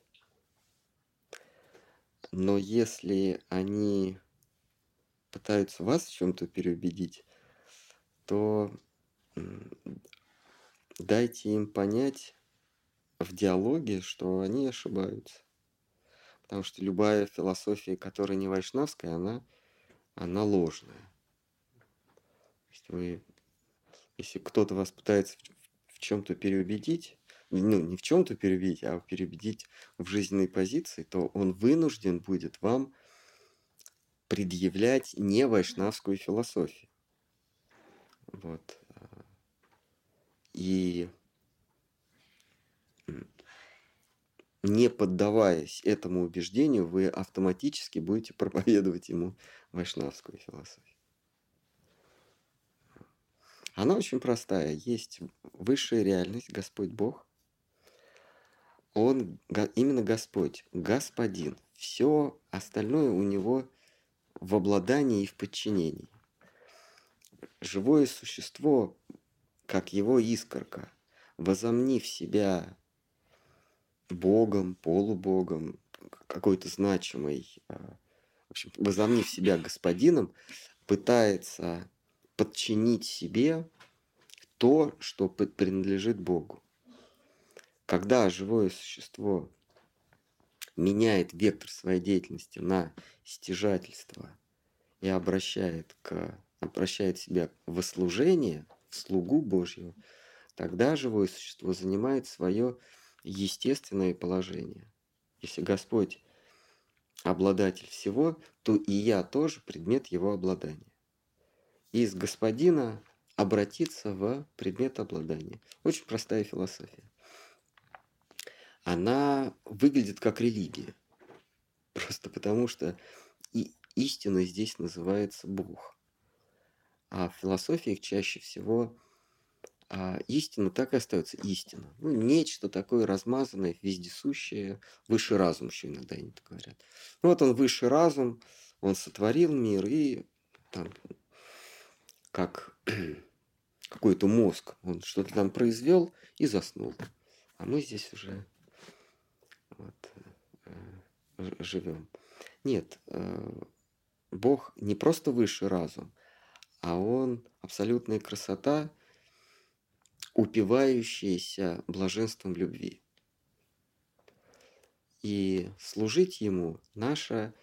Но если они пытаются вас в чем-то переубедить, то дайте им понять, в диалоге, что они ошибаются. Потому что любая философия, которая не вайшнавская, она, она ложная. Если, вы, если кто-то вас пытается в чем-то переубедить, ну, не в чем-то переубедить, а переубедить в жизненной позиции, то он вынужден будет вам предъявлять не вайшнавскую философию. Вот. И не поддаваясь этому убеждению, вы автоматически будете проповедовать ему вайшнавскую философию. Она очень простая. Есть высшая реальность, Господь Бог. Он именно Господь, Господин. Все остальное у него в обладании и в подчинении. Живое существо, как его искорка, возомнив себя богом, полубогом, какой-то значимой, а, в общем, возомнив себя господином, пытается подчинить себе то, что принадлежит Богу. Когда живое существо меняет вектор своей деятельности на стяжательство и обращает, к, обращает себя в служение, в слугу Божьего, тогда живое существо занимает свое естественное положение. Если Господь обладатель всего, то и я тоже предмет его обладания. Из господина обратиться в предмет обладания. Очень простая философия. Она выглядит как религия. Просто потому что и истина здесь называется Бог. А в философиях чаще всего а истина так и остается истина. Ну, нечто такое размазанное, вездесущее, высший разум еще иногда они так говорят. Ну, вот он высший разум, он сотворил мир и там, как какой-то мозг, он что-то там произвел и заснул. А мы здесь уже вот, э, живем. Нет, э, Бог не просто высший разум, а он абсолютная красота, упивающаяся блаженством любви. И служить ему наша,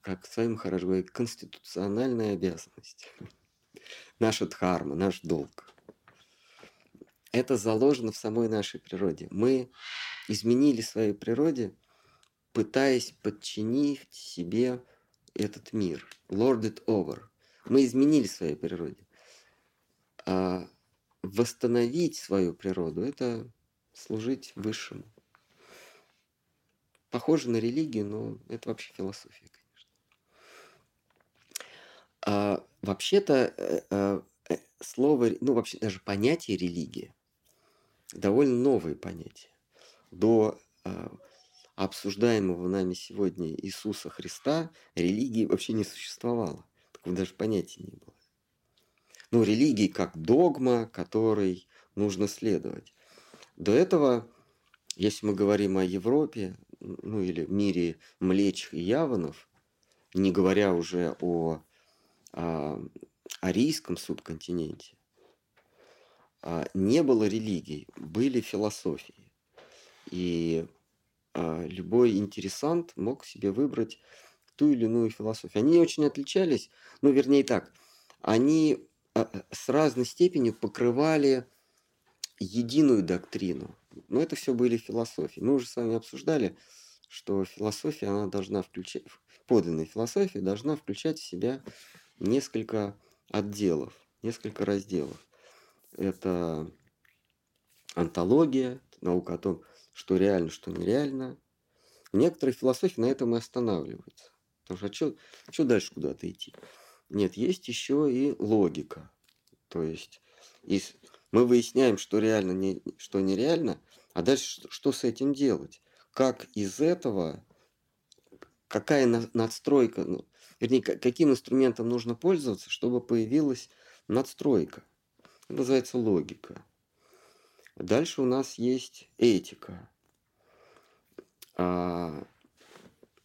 как с вами хорошо говорит, конституциональная обязанность. Наша дхарма, наш долг. Это заложено в самой нашей природе. Мы изменили своей природе, пытаясь подчинить себе этот мир. Lord it over. Мы изменили своей природе. А восстановить свою природу, это служить высшему. Похоже на религию, но это вообще философия, конечно. А, вообще-то э, э, э, слово, ну вообще даже понятие религия довольно новое понятие. До а, обсуждаемого нами сегодня Иисуса Христа религии вообще не существовало. Такого даже понятия не было ну, религии как догма, которой нужно следовать. До этого, если мы говорим о Европе, ну или мире млечих и яванов, не говоря уже о, о арийском субконтиненте, а, не было религий, были философии. И а, любой интересант мог себе выбрать ту или иную философию. Они очень отличались, ну, вернее так, они э, с разной степенью покрывали единую доктрину. Но это все были философии. Мы уже с вами обсуждали, что философия, она должна включать, подлинная философия должна включать в себя несколько отделов, несколько разделов. Это антология, наука о том, что реально, что нереально. Некоторые философии на этом и останавливаются. Потому что а что, дальше куда-то идти? Нет, есть еще и логика. То есть из, мы выясняем, что реально, не, что нереально, а дальше что, что с этим делать? Как из этого, какая надстройка, ну, вернее, каким инструментом нужно пользоваться, чтобы появилась надстройка. Это называется логика. Дальше у нас есть этика. А,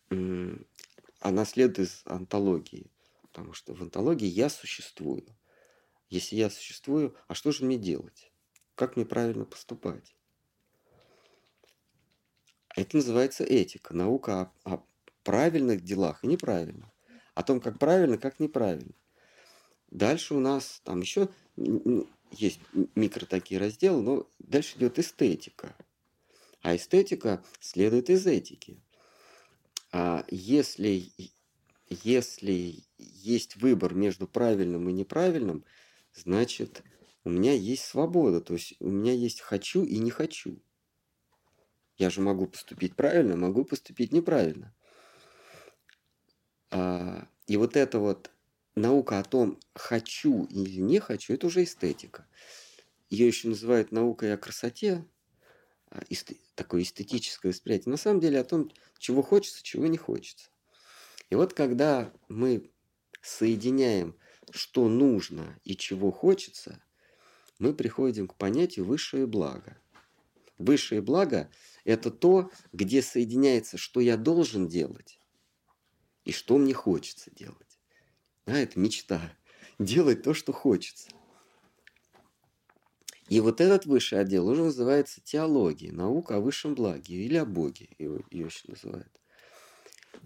она следует из антологии. Потому что в антологии я существую. Если я существую, а что же мне делать? Как мне правильно поступать? Это называется этика, наука о, о правильных делах и неправильных. О том, как правильно, как неправильно. Дальше у нас там еще есть микро такие разделы, но дальше идет эстетика. А эстетика следует из этики. А если, если есть выбор между правильным и неправильным, значит, у меня есть свобода, то есть у меня есть хочу и не хочу. Я же могу поступить правильно, могу поступить неправильно. А, и вот это вот наука о том, хочу или не хочу, это уже эстетика. Ее еще называют наукой о красоте, а, такое эстетическое восприятие. На самом деле о том, чего хочется, чего не хочется. И вот когда мы соединяем, что нужно и чего хочется, мы приходим к понятию высшее благо. Высшее благо – это то, где соединяется, что я должен делать и что мне хочется делать. Да, это мечта. Делать то, что хочется. И вот этот высший отдел уже называется теология, наука о высшем благе или о Боге, его, ее еще называют.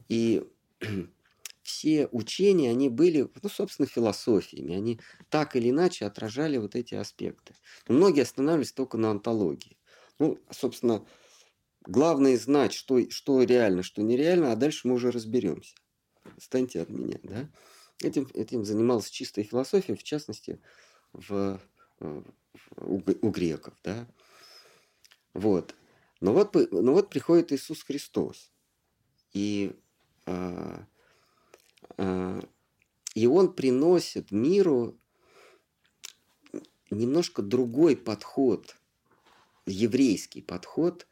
И все учения, они были, ну, собственно, философиями. Они так или иначе отражали вот эти аспекты. Но многие останавливались только на антологии. Ну, собственно, главное знать, что, что реально, что нереально, а дальше мы уже разберемся. Станьте от меня, да? Этим, этим занималась чистая философия, в частности, в, в, у, у греков. Да? Вот. Но вот, но вот приходит Иисус Христос. И, а, а, и Он приносит миру немножко другой подход, еврейский подход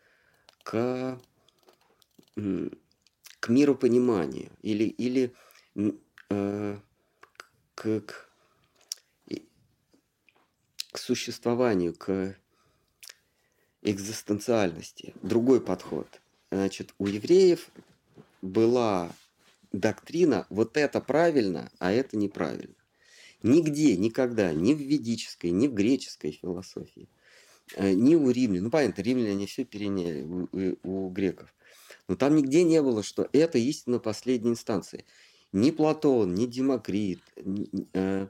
к, к миропониманию или, или Э, к, к, к существованию, к экзистенциальности. Другой подход. Значит, у евреев была доктрина вот это правильно, а это неправильно. Нигде, никогда, ни в ведической, ни в греческой философии, э, ни у римлян, ну понятно, римляне все переняли у, у, у греков, но там нигде не было, что это истина последней инстанции. Ни Платон, ни Демокрит, ни, э,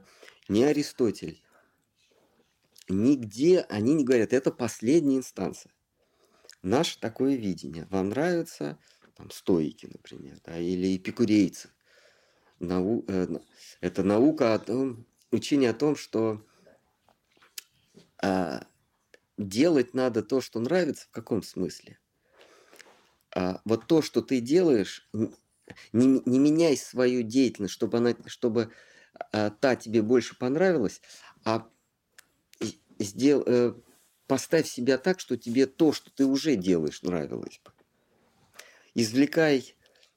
ни Аристотель, нигде они не говорят, это последняя инстанция. Наше такое видение. Вам нравится там, стоики, например, да, или эпикурейцы. Нау, э, это наука о том, учение о том, что э, делать надо то, что нравится, в каком смысле? А, вот то, что ты делаешь, не, не меняй свою деятельность, чтобы, она, чтобы а, та тебе больше понравилась, а сдел, э, поставь себя так, что тебе то, что ты уже делаешь, нравилось бы. Извлекай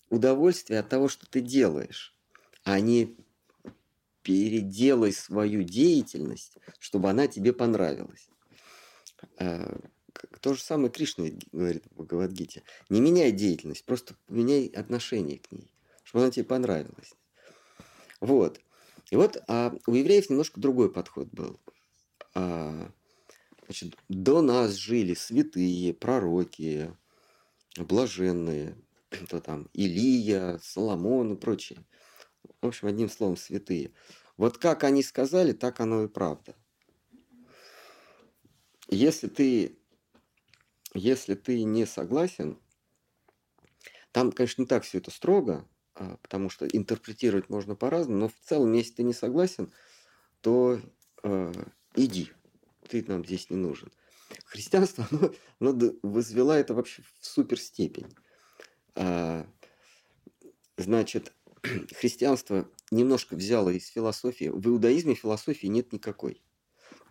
удовольствие от того, что ты делаешь, а не переделай свою деятельность, чтобы она тебе понравилась. А, то же самое Кришна говорит в Бхагавадгите. Не меняй деятельность, просто меняй отношение к ней, чтобы она тебе понравилась. Вот. И вот а у евреев немножко другой подход был. А, значит, до нас жили святые, пророки, блаженные, кто там, Илия, Соломон и прочее. В общем, одним словом, святые. Вот как они сказали, так оно и правда. Если ты если ты не согласен, там, конечно, не так все это строго, а, потому что интерпретировать можно по-разному, но в целом, если ты не согласен, то э, иди, ты нам здесь не нужен. Христианство, оно, оно возвело это вообще в суперстепень. А, значит, христианство немножко взяло из философии. В иудаизме философии нет никакой.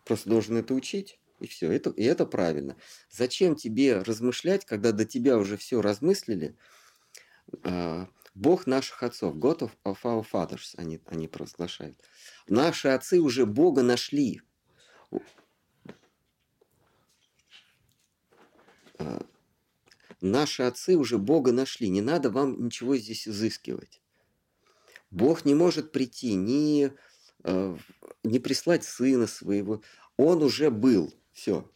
Просто должен это учить, и все. Это, и это правильно. Зачем тебе размышлять, когда до тебя уже все размыслили? А, Бог наших отцов, God of, of our fathers, они, они провозглашают. Наши отцы уже Бога нашли. А, наши отцы уже Бога нашли. Не надо вам ничего здесь изыскивать. Бог не может прийти, не, а, не прислать сына своего. Он уже был. Все.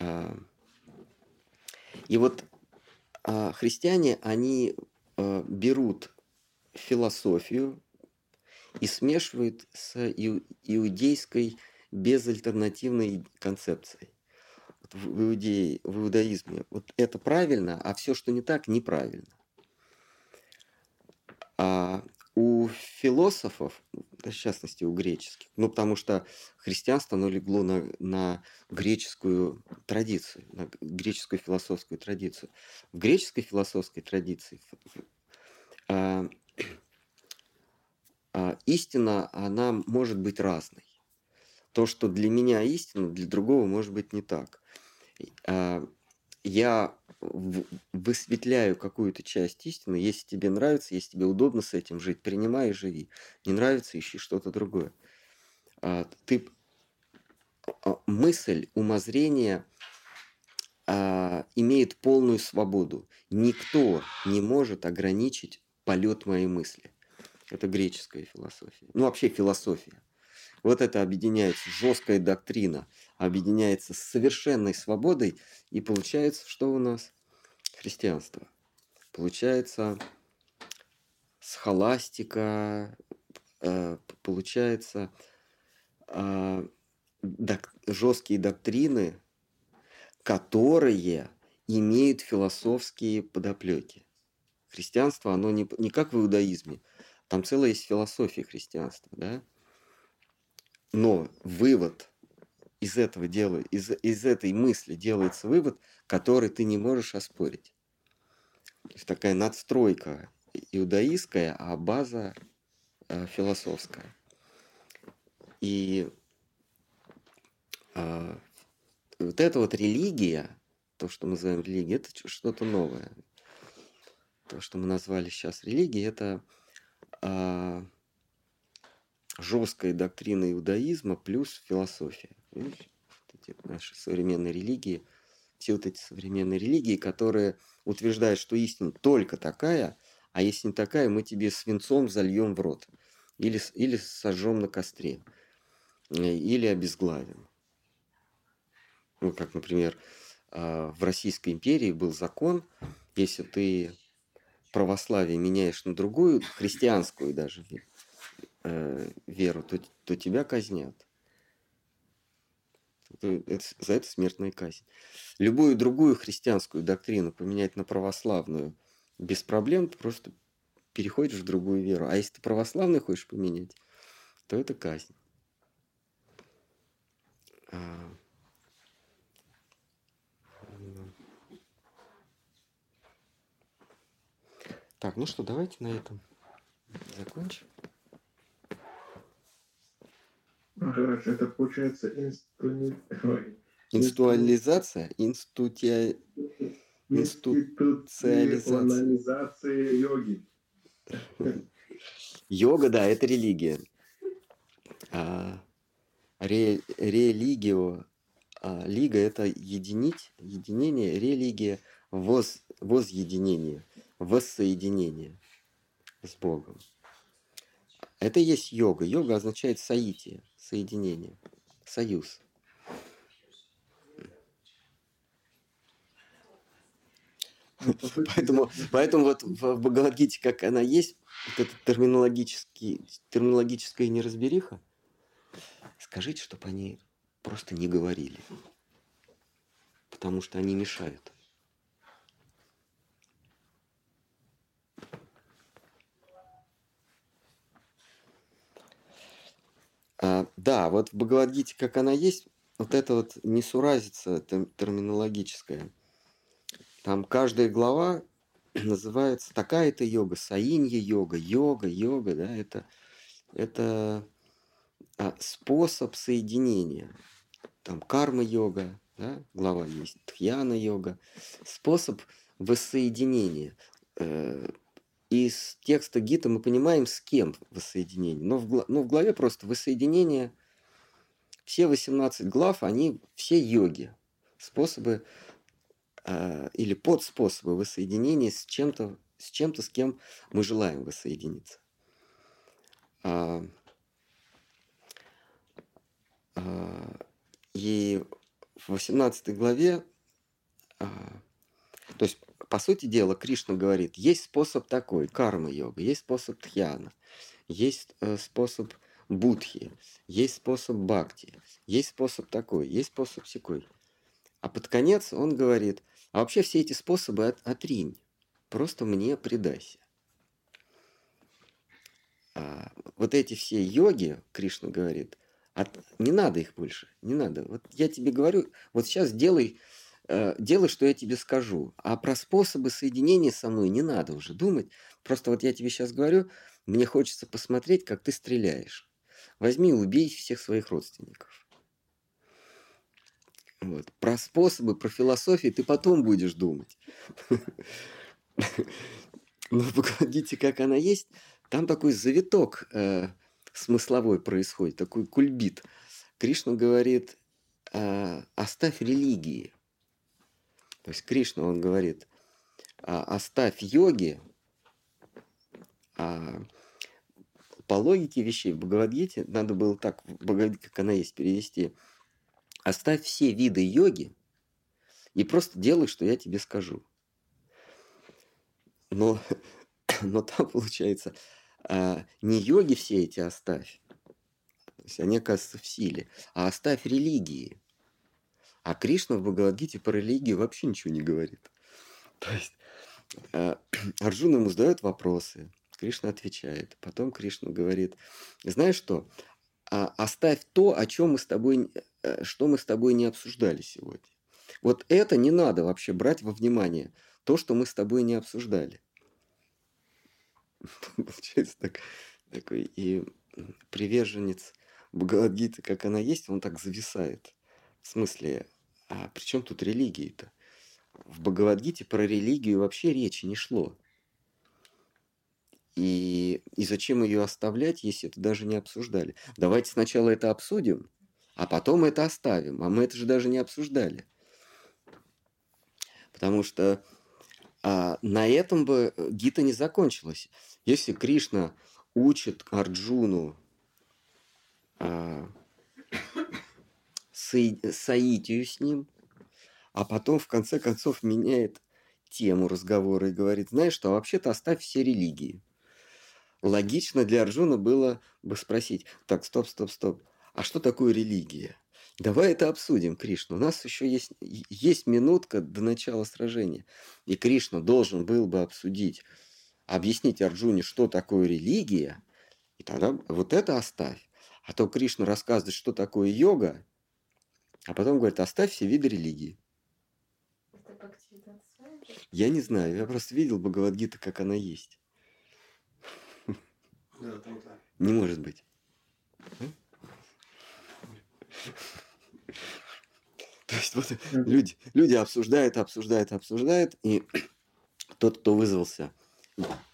А, И вот а, христиане, они а, берут философию и смешивают с иу- иудейской безальтернативной концепцией. В, иудее, в иудаизме вот это правильно, а все, что не так, неправильно. А у философов, в частности у греческих, ну потому что христианство, оно легло на, на греческую традицию, на греческую философскую традицию. В греческой философской традиции а, а, истина, она может быть разной. То, что для меня истина, для другого может быть не так. А, я высветляю какую-то часть истины, если тебе нравится, если тебе удобно с этим жить, принимай и живи. Не нравится, ищи что-то другое. А, ты а, мысль, умозрение а, имеет полную свободу. Никто не может ограничить полет моей мысли. Это греческая философия. Ну, вообще философия. Вот это объединяется жесткая доктрина, объединяется с совершенной свободой, и получается, что у нас? Христианство. Получается схоластика, э, получается э, док, жесткие доктрины, которые имеют философские подоплеки. Христианство, оно не, не как в иудаизме, там целая есть философия христианства, да? Но вывод из этого дела, из, из этой мысли делается вывод, который ты не можешь оспорить. То есть такая надстройка иудаистская, а база э, философская. И э, вот эта вот религия, то, что мы называем религией, это что-то новое. То, что мы назвали сейчас религией, это э, жесткая доктрина иудаизма плюс философия. Видишь? Эти наши современные религии, все вот эти современные религии, которые утверждают, что истина только такая, а если не такая, мы тебе свинцом зальем в рот. Или, или сожжем на костре. Э, или обезглавим. Ну, как, например, а, в Российской империи был закон, если ты православие меняешь на другую, христианскую даже э, веру, то, то тебя казнят. Это, за это смертная казнь. Любую другую христианскую доктрину поменять на православную без проблем, ты просто переходишь в другую веру. А если ты православный хочешь поменять, то это казнь. А... Так, ну что, давайте на этом закончим. Это получается инсту... институализация, инстутия... институциализация йоги. Йога, да, это религия. А, ре, религио, а, лига это единить, единение, религия, воз, возъединение, воссоединение с Богом. Это и есть йога. Йога означает соитие соединение, союз. Поэтому, поэтому вот в Бхагавадгите, как она есть, вот эта терминологический, терминологическая неразбериха, скажите, чтобы они просто не говорили. Потому что они мешают. А, да, вот в Бхагавадгите, как она есть, вот это вот несуразица терминологическая. Там каждая глава называется такая-то йога, саинья йога, йога, йога, да, это, это а, способ соединения. Там карма-йога, да, глава есть, тхьяна-йога, способ воссоединения. Из текста Гита мы понимаем, с кем воссоединение. Но в, ну, в главе просто воссоединение, все 18 глав, они все йоги. Способы э, или подспособы воссоединения с чем-то, с чем-то, с кем мы желаем воссоединиться. А, а, и в 18 главе а, по сути дела, Кришна говорит, есть способ такой, карма-йога, есть способ тхьяна, есть э, способ будхи, есть способ бхакти, есть способ такой, есть способ секой. А под конец он говорит, а вообще все эти способы от, отринь, просто мне предайся. А, вот эти все йоги, Кришна говорит, от, не надо их больше, не надо. Вот я тебе говорю, вот сейчас делай, делай, что я тебе скажу. А про способы соединения со мной не надо уже думать. Просто вот я тебе сейчас говорю, мне хочется посмотреть, как ты стреляешь. Возьми и убей всех своих родственников. Вот. Про способы, про философию ты потом будешь думать. Но погодите, как она есть, там такой завиток э, смысловой происходит, такой кульбит. Кришна говорит, э, оставь религии. То есть Кришна, он говорит, «А, оставь йоги, а по логике вещей в Бхагавадгите надо было так, как она есть, перевести. Оставь все виды йоги и просто делай, что я тебе скажу. Но, но там получается, а, не йоги все эти оставь, то есть они оказываются в силе, а оставь религии. А Кришна в Бхагавадгите про религию вообще ничего не говорит. То есть а, Арджуна ему задает вопросы, Кришна отвечает. Потом Кришна говорит, знаешь что, а, оставь то, о чем мы с тобой, э, что мы с тобой не обсуждали сегодня. Вот это не надо вообще брать во внимание, то, что мы с тобой не обсуждали. Получается так, такой и приверженец Бхагавадгиты, как она есть, он так зависает. В смысле, а при чем тут религии-то? В Бхагавадгите про религию вообще речи не шло. И, и зачем ее оставлять, если это даже не обсуждали? Давайте сначала это обсудим, а потом это оставим. А мы это же даже не обсуждали. Потому что а, на этом бы Гита не закончилась. Если Кришна учит Арджуну а, соитию с ним, а потом в конце концов меняет тему разговора и говорит, знаешь что, вообще-то оставь все религии логично для Арджуна было бы спросить, так, стоп, стоп, стоп, а что такое религия? Давай это обсудим, Кришна. У нас еще есть, есть минутка до начала сражения. И Кришна должен был бы обсудить, объяснить Арджуне, что такое религия, и тогда вот это оставь. А то Кришна рассказывает, что такое йога, а потом говорит, оставь все виды религии. Я не знаю, я просто видел Бхагавадгита, как она есть. Да, там так. Не может быть. То есть вот люди, люди обсуждают, обсуждают, обсуждают, и тот, кто вызвался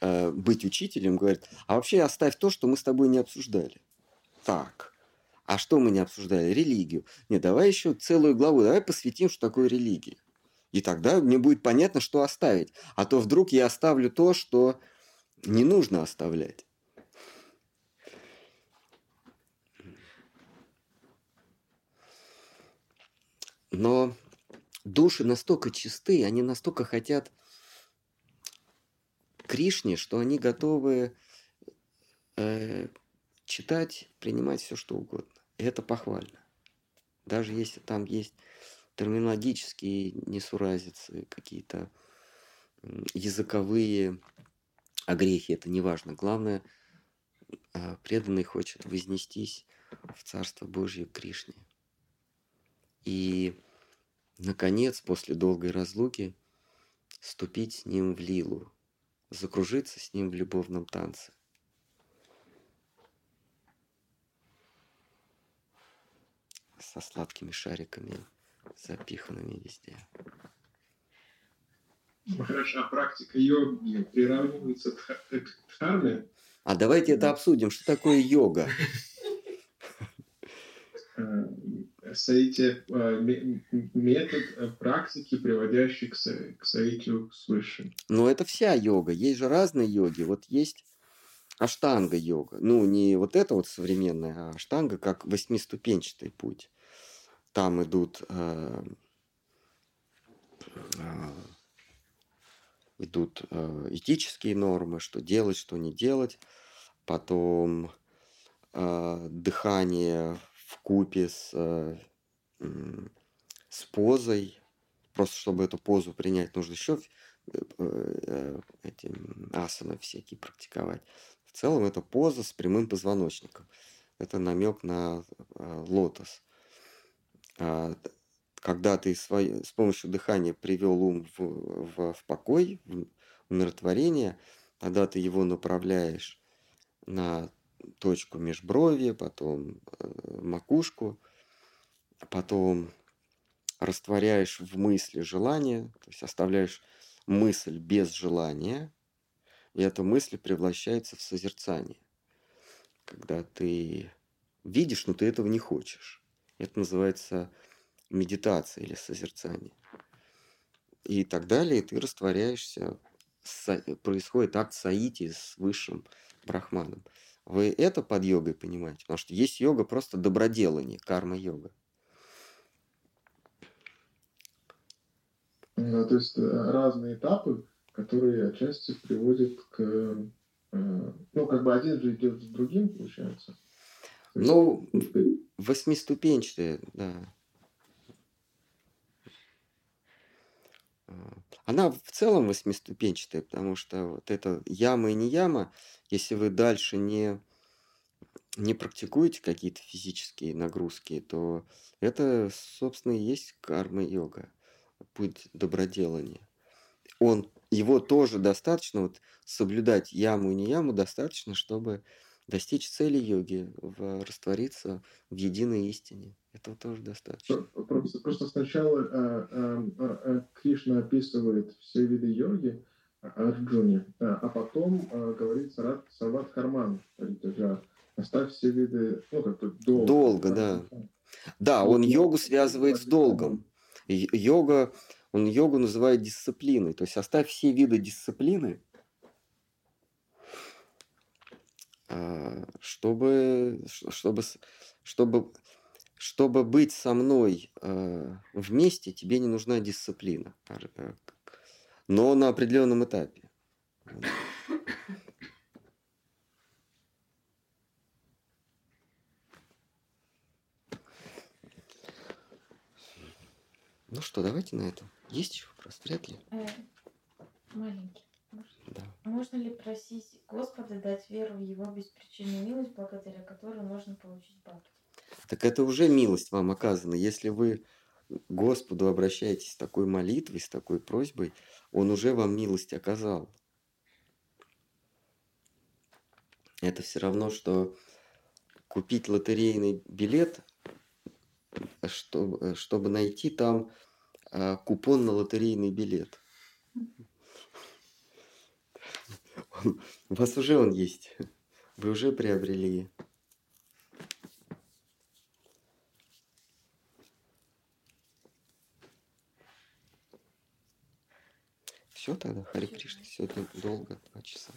э, быть учителем, говорит, а вообще оставь то, что мы с тобой не обсуждали. Так, а что мы не обсуждали? Религию. Не, давай еще целую главу, давай посвятим, что такое религия. И тогда мне будет понятно, что оставить. А то вдруг я оставлю то, что не нужно оставлять. Но души настолько чисты, они настолько хотят Кришне, что они готовы э, читать, принимать все, что угодно. И это похвально. Даже если там есть терминологические несуразицы, какие-то языковые огрехи, это не важно. Главное, э, преданный хочет вознестись в Царство Божье Кришне. И, наконец, после долгой разлуки, ступить с ним в лилу, закружиться с ним в любовном танце. Со сладкими шариками, запиханными везде. Махараш, а практика йоги приравнивается к дхарме? А давайте это обсудим. Что такое йога? Э, соитие, э, метод э, практики, приводящий к, к соитию с высшим. Но это вся йога. Есть же разные йоги. Вот есть аштанга йога. Ну, не вот это вот современная, а аштанга как восьмиступенчатый путь. Там идут э, э, идут э, этические нормы, что делать, что не делать. Потом э, дыхание в купе с, э, с позой. Просто чтобы эту позу принять, нужно еще эти асаны всякие практиковать. В целом это поза с прямым позвоночником. Это намек на лотос. А, когда ты с помощью дыхания привел ум в, в, в покой, в умиротворение, тогда ты его направляешь на точку межброви, потом э, макушку, потом растворяешь в мысли желание, то есть оставляешь мысль без желания, и эта мысль превращается в созерцание. Когда ты видишь, но ты этого не хочешь. Это называется медитация или созерцание. И так далее, ты растворяешься, происходит акт саити с высшим брахманом. Вы это под йогой понимаете? Потому что есть йога просто доброделание, карма-йога. Ну, то есть э, разные этапы, которые отчасти приводят к... Э, ну, как бы один же идет с другим, получается. Ну, восьмиступенчатые, да. Она в целом восьмиступенчатая, потому что вот эта яма и не яма, если вы дальше не, не практикуете какие-то физические нагрузки, то это, собственно, и есть карма-йога, путь доброделания. Он, его тоже достаточно, вот соблюдать яму и не яму достаточно, чтобы достичь цели йоги, в, раствориться в единой истине. Этого тоже достаточно. Просто, просто сначала а, а, а, Кришна описывает все виды йоги Арджуне, а потом а, говорит Сарат, Сават Харман, оставь все виды, ну, долго. Долго, да. Да, он йогу связывает с долгом. Йога, он йогу называет дисциплиной. То есть оставь все виды дисциплины, чтобы, чтобы, чтобы чтобы быть со мной э, вместе, тебе не нужна дисциплина, э, но на определенном этапе. Ну что, давайте на этом. Есть еще вопрос? Вряд ли. Э, маленький. Можно? Да. Можно ли просить Господа дать веру в Его беспричинную милость, благодаря которой можно получить бхакти? так это уже милость вам оказана. Если вы Господу обращаетесь с такой молитвой, с такой просьбой, Он уже вам милость оказал. Это все равно, что купить лотерейный билет, чтобы, чтобы найти там а, купон на лотерейный билет. У вас уже он есть. Вы уже приобрели Все тогда, Хари Кришна, сегодня долго, два часа.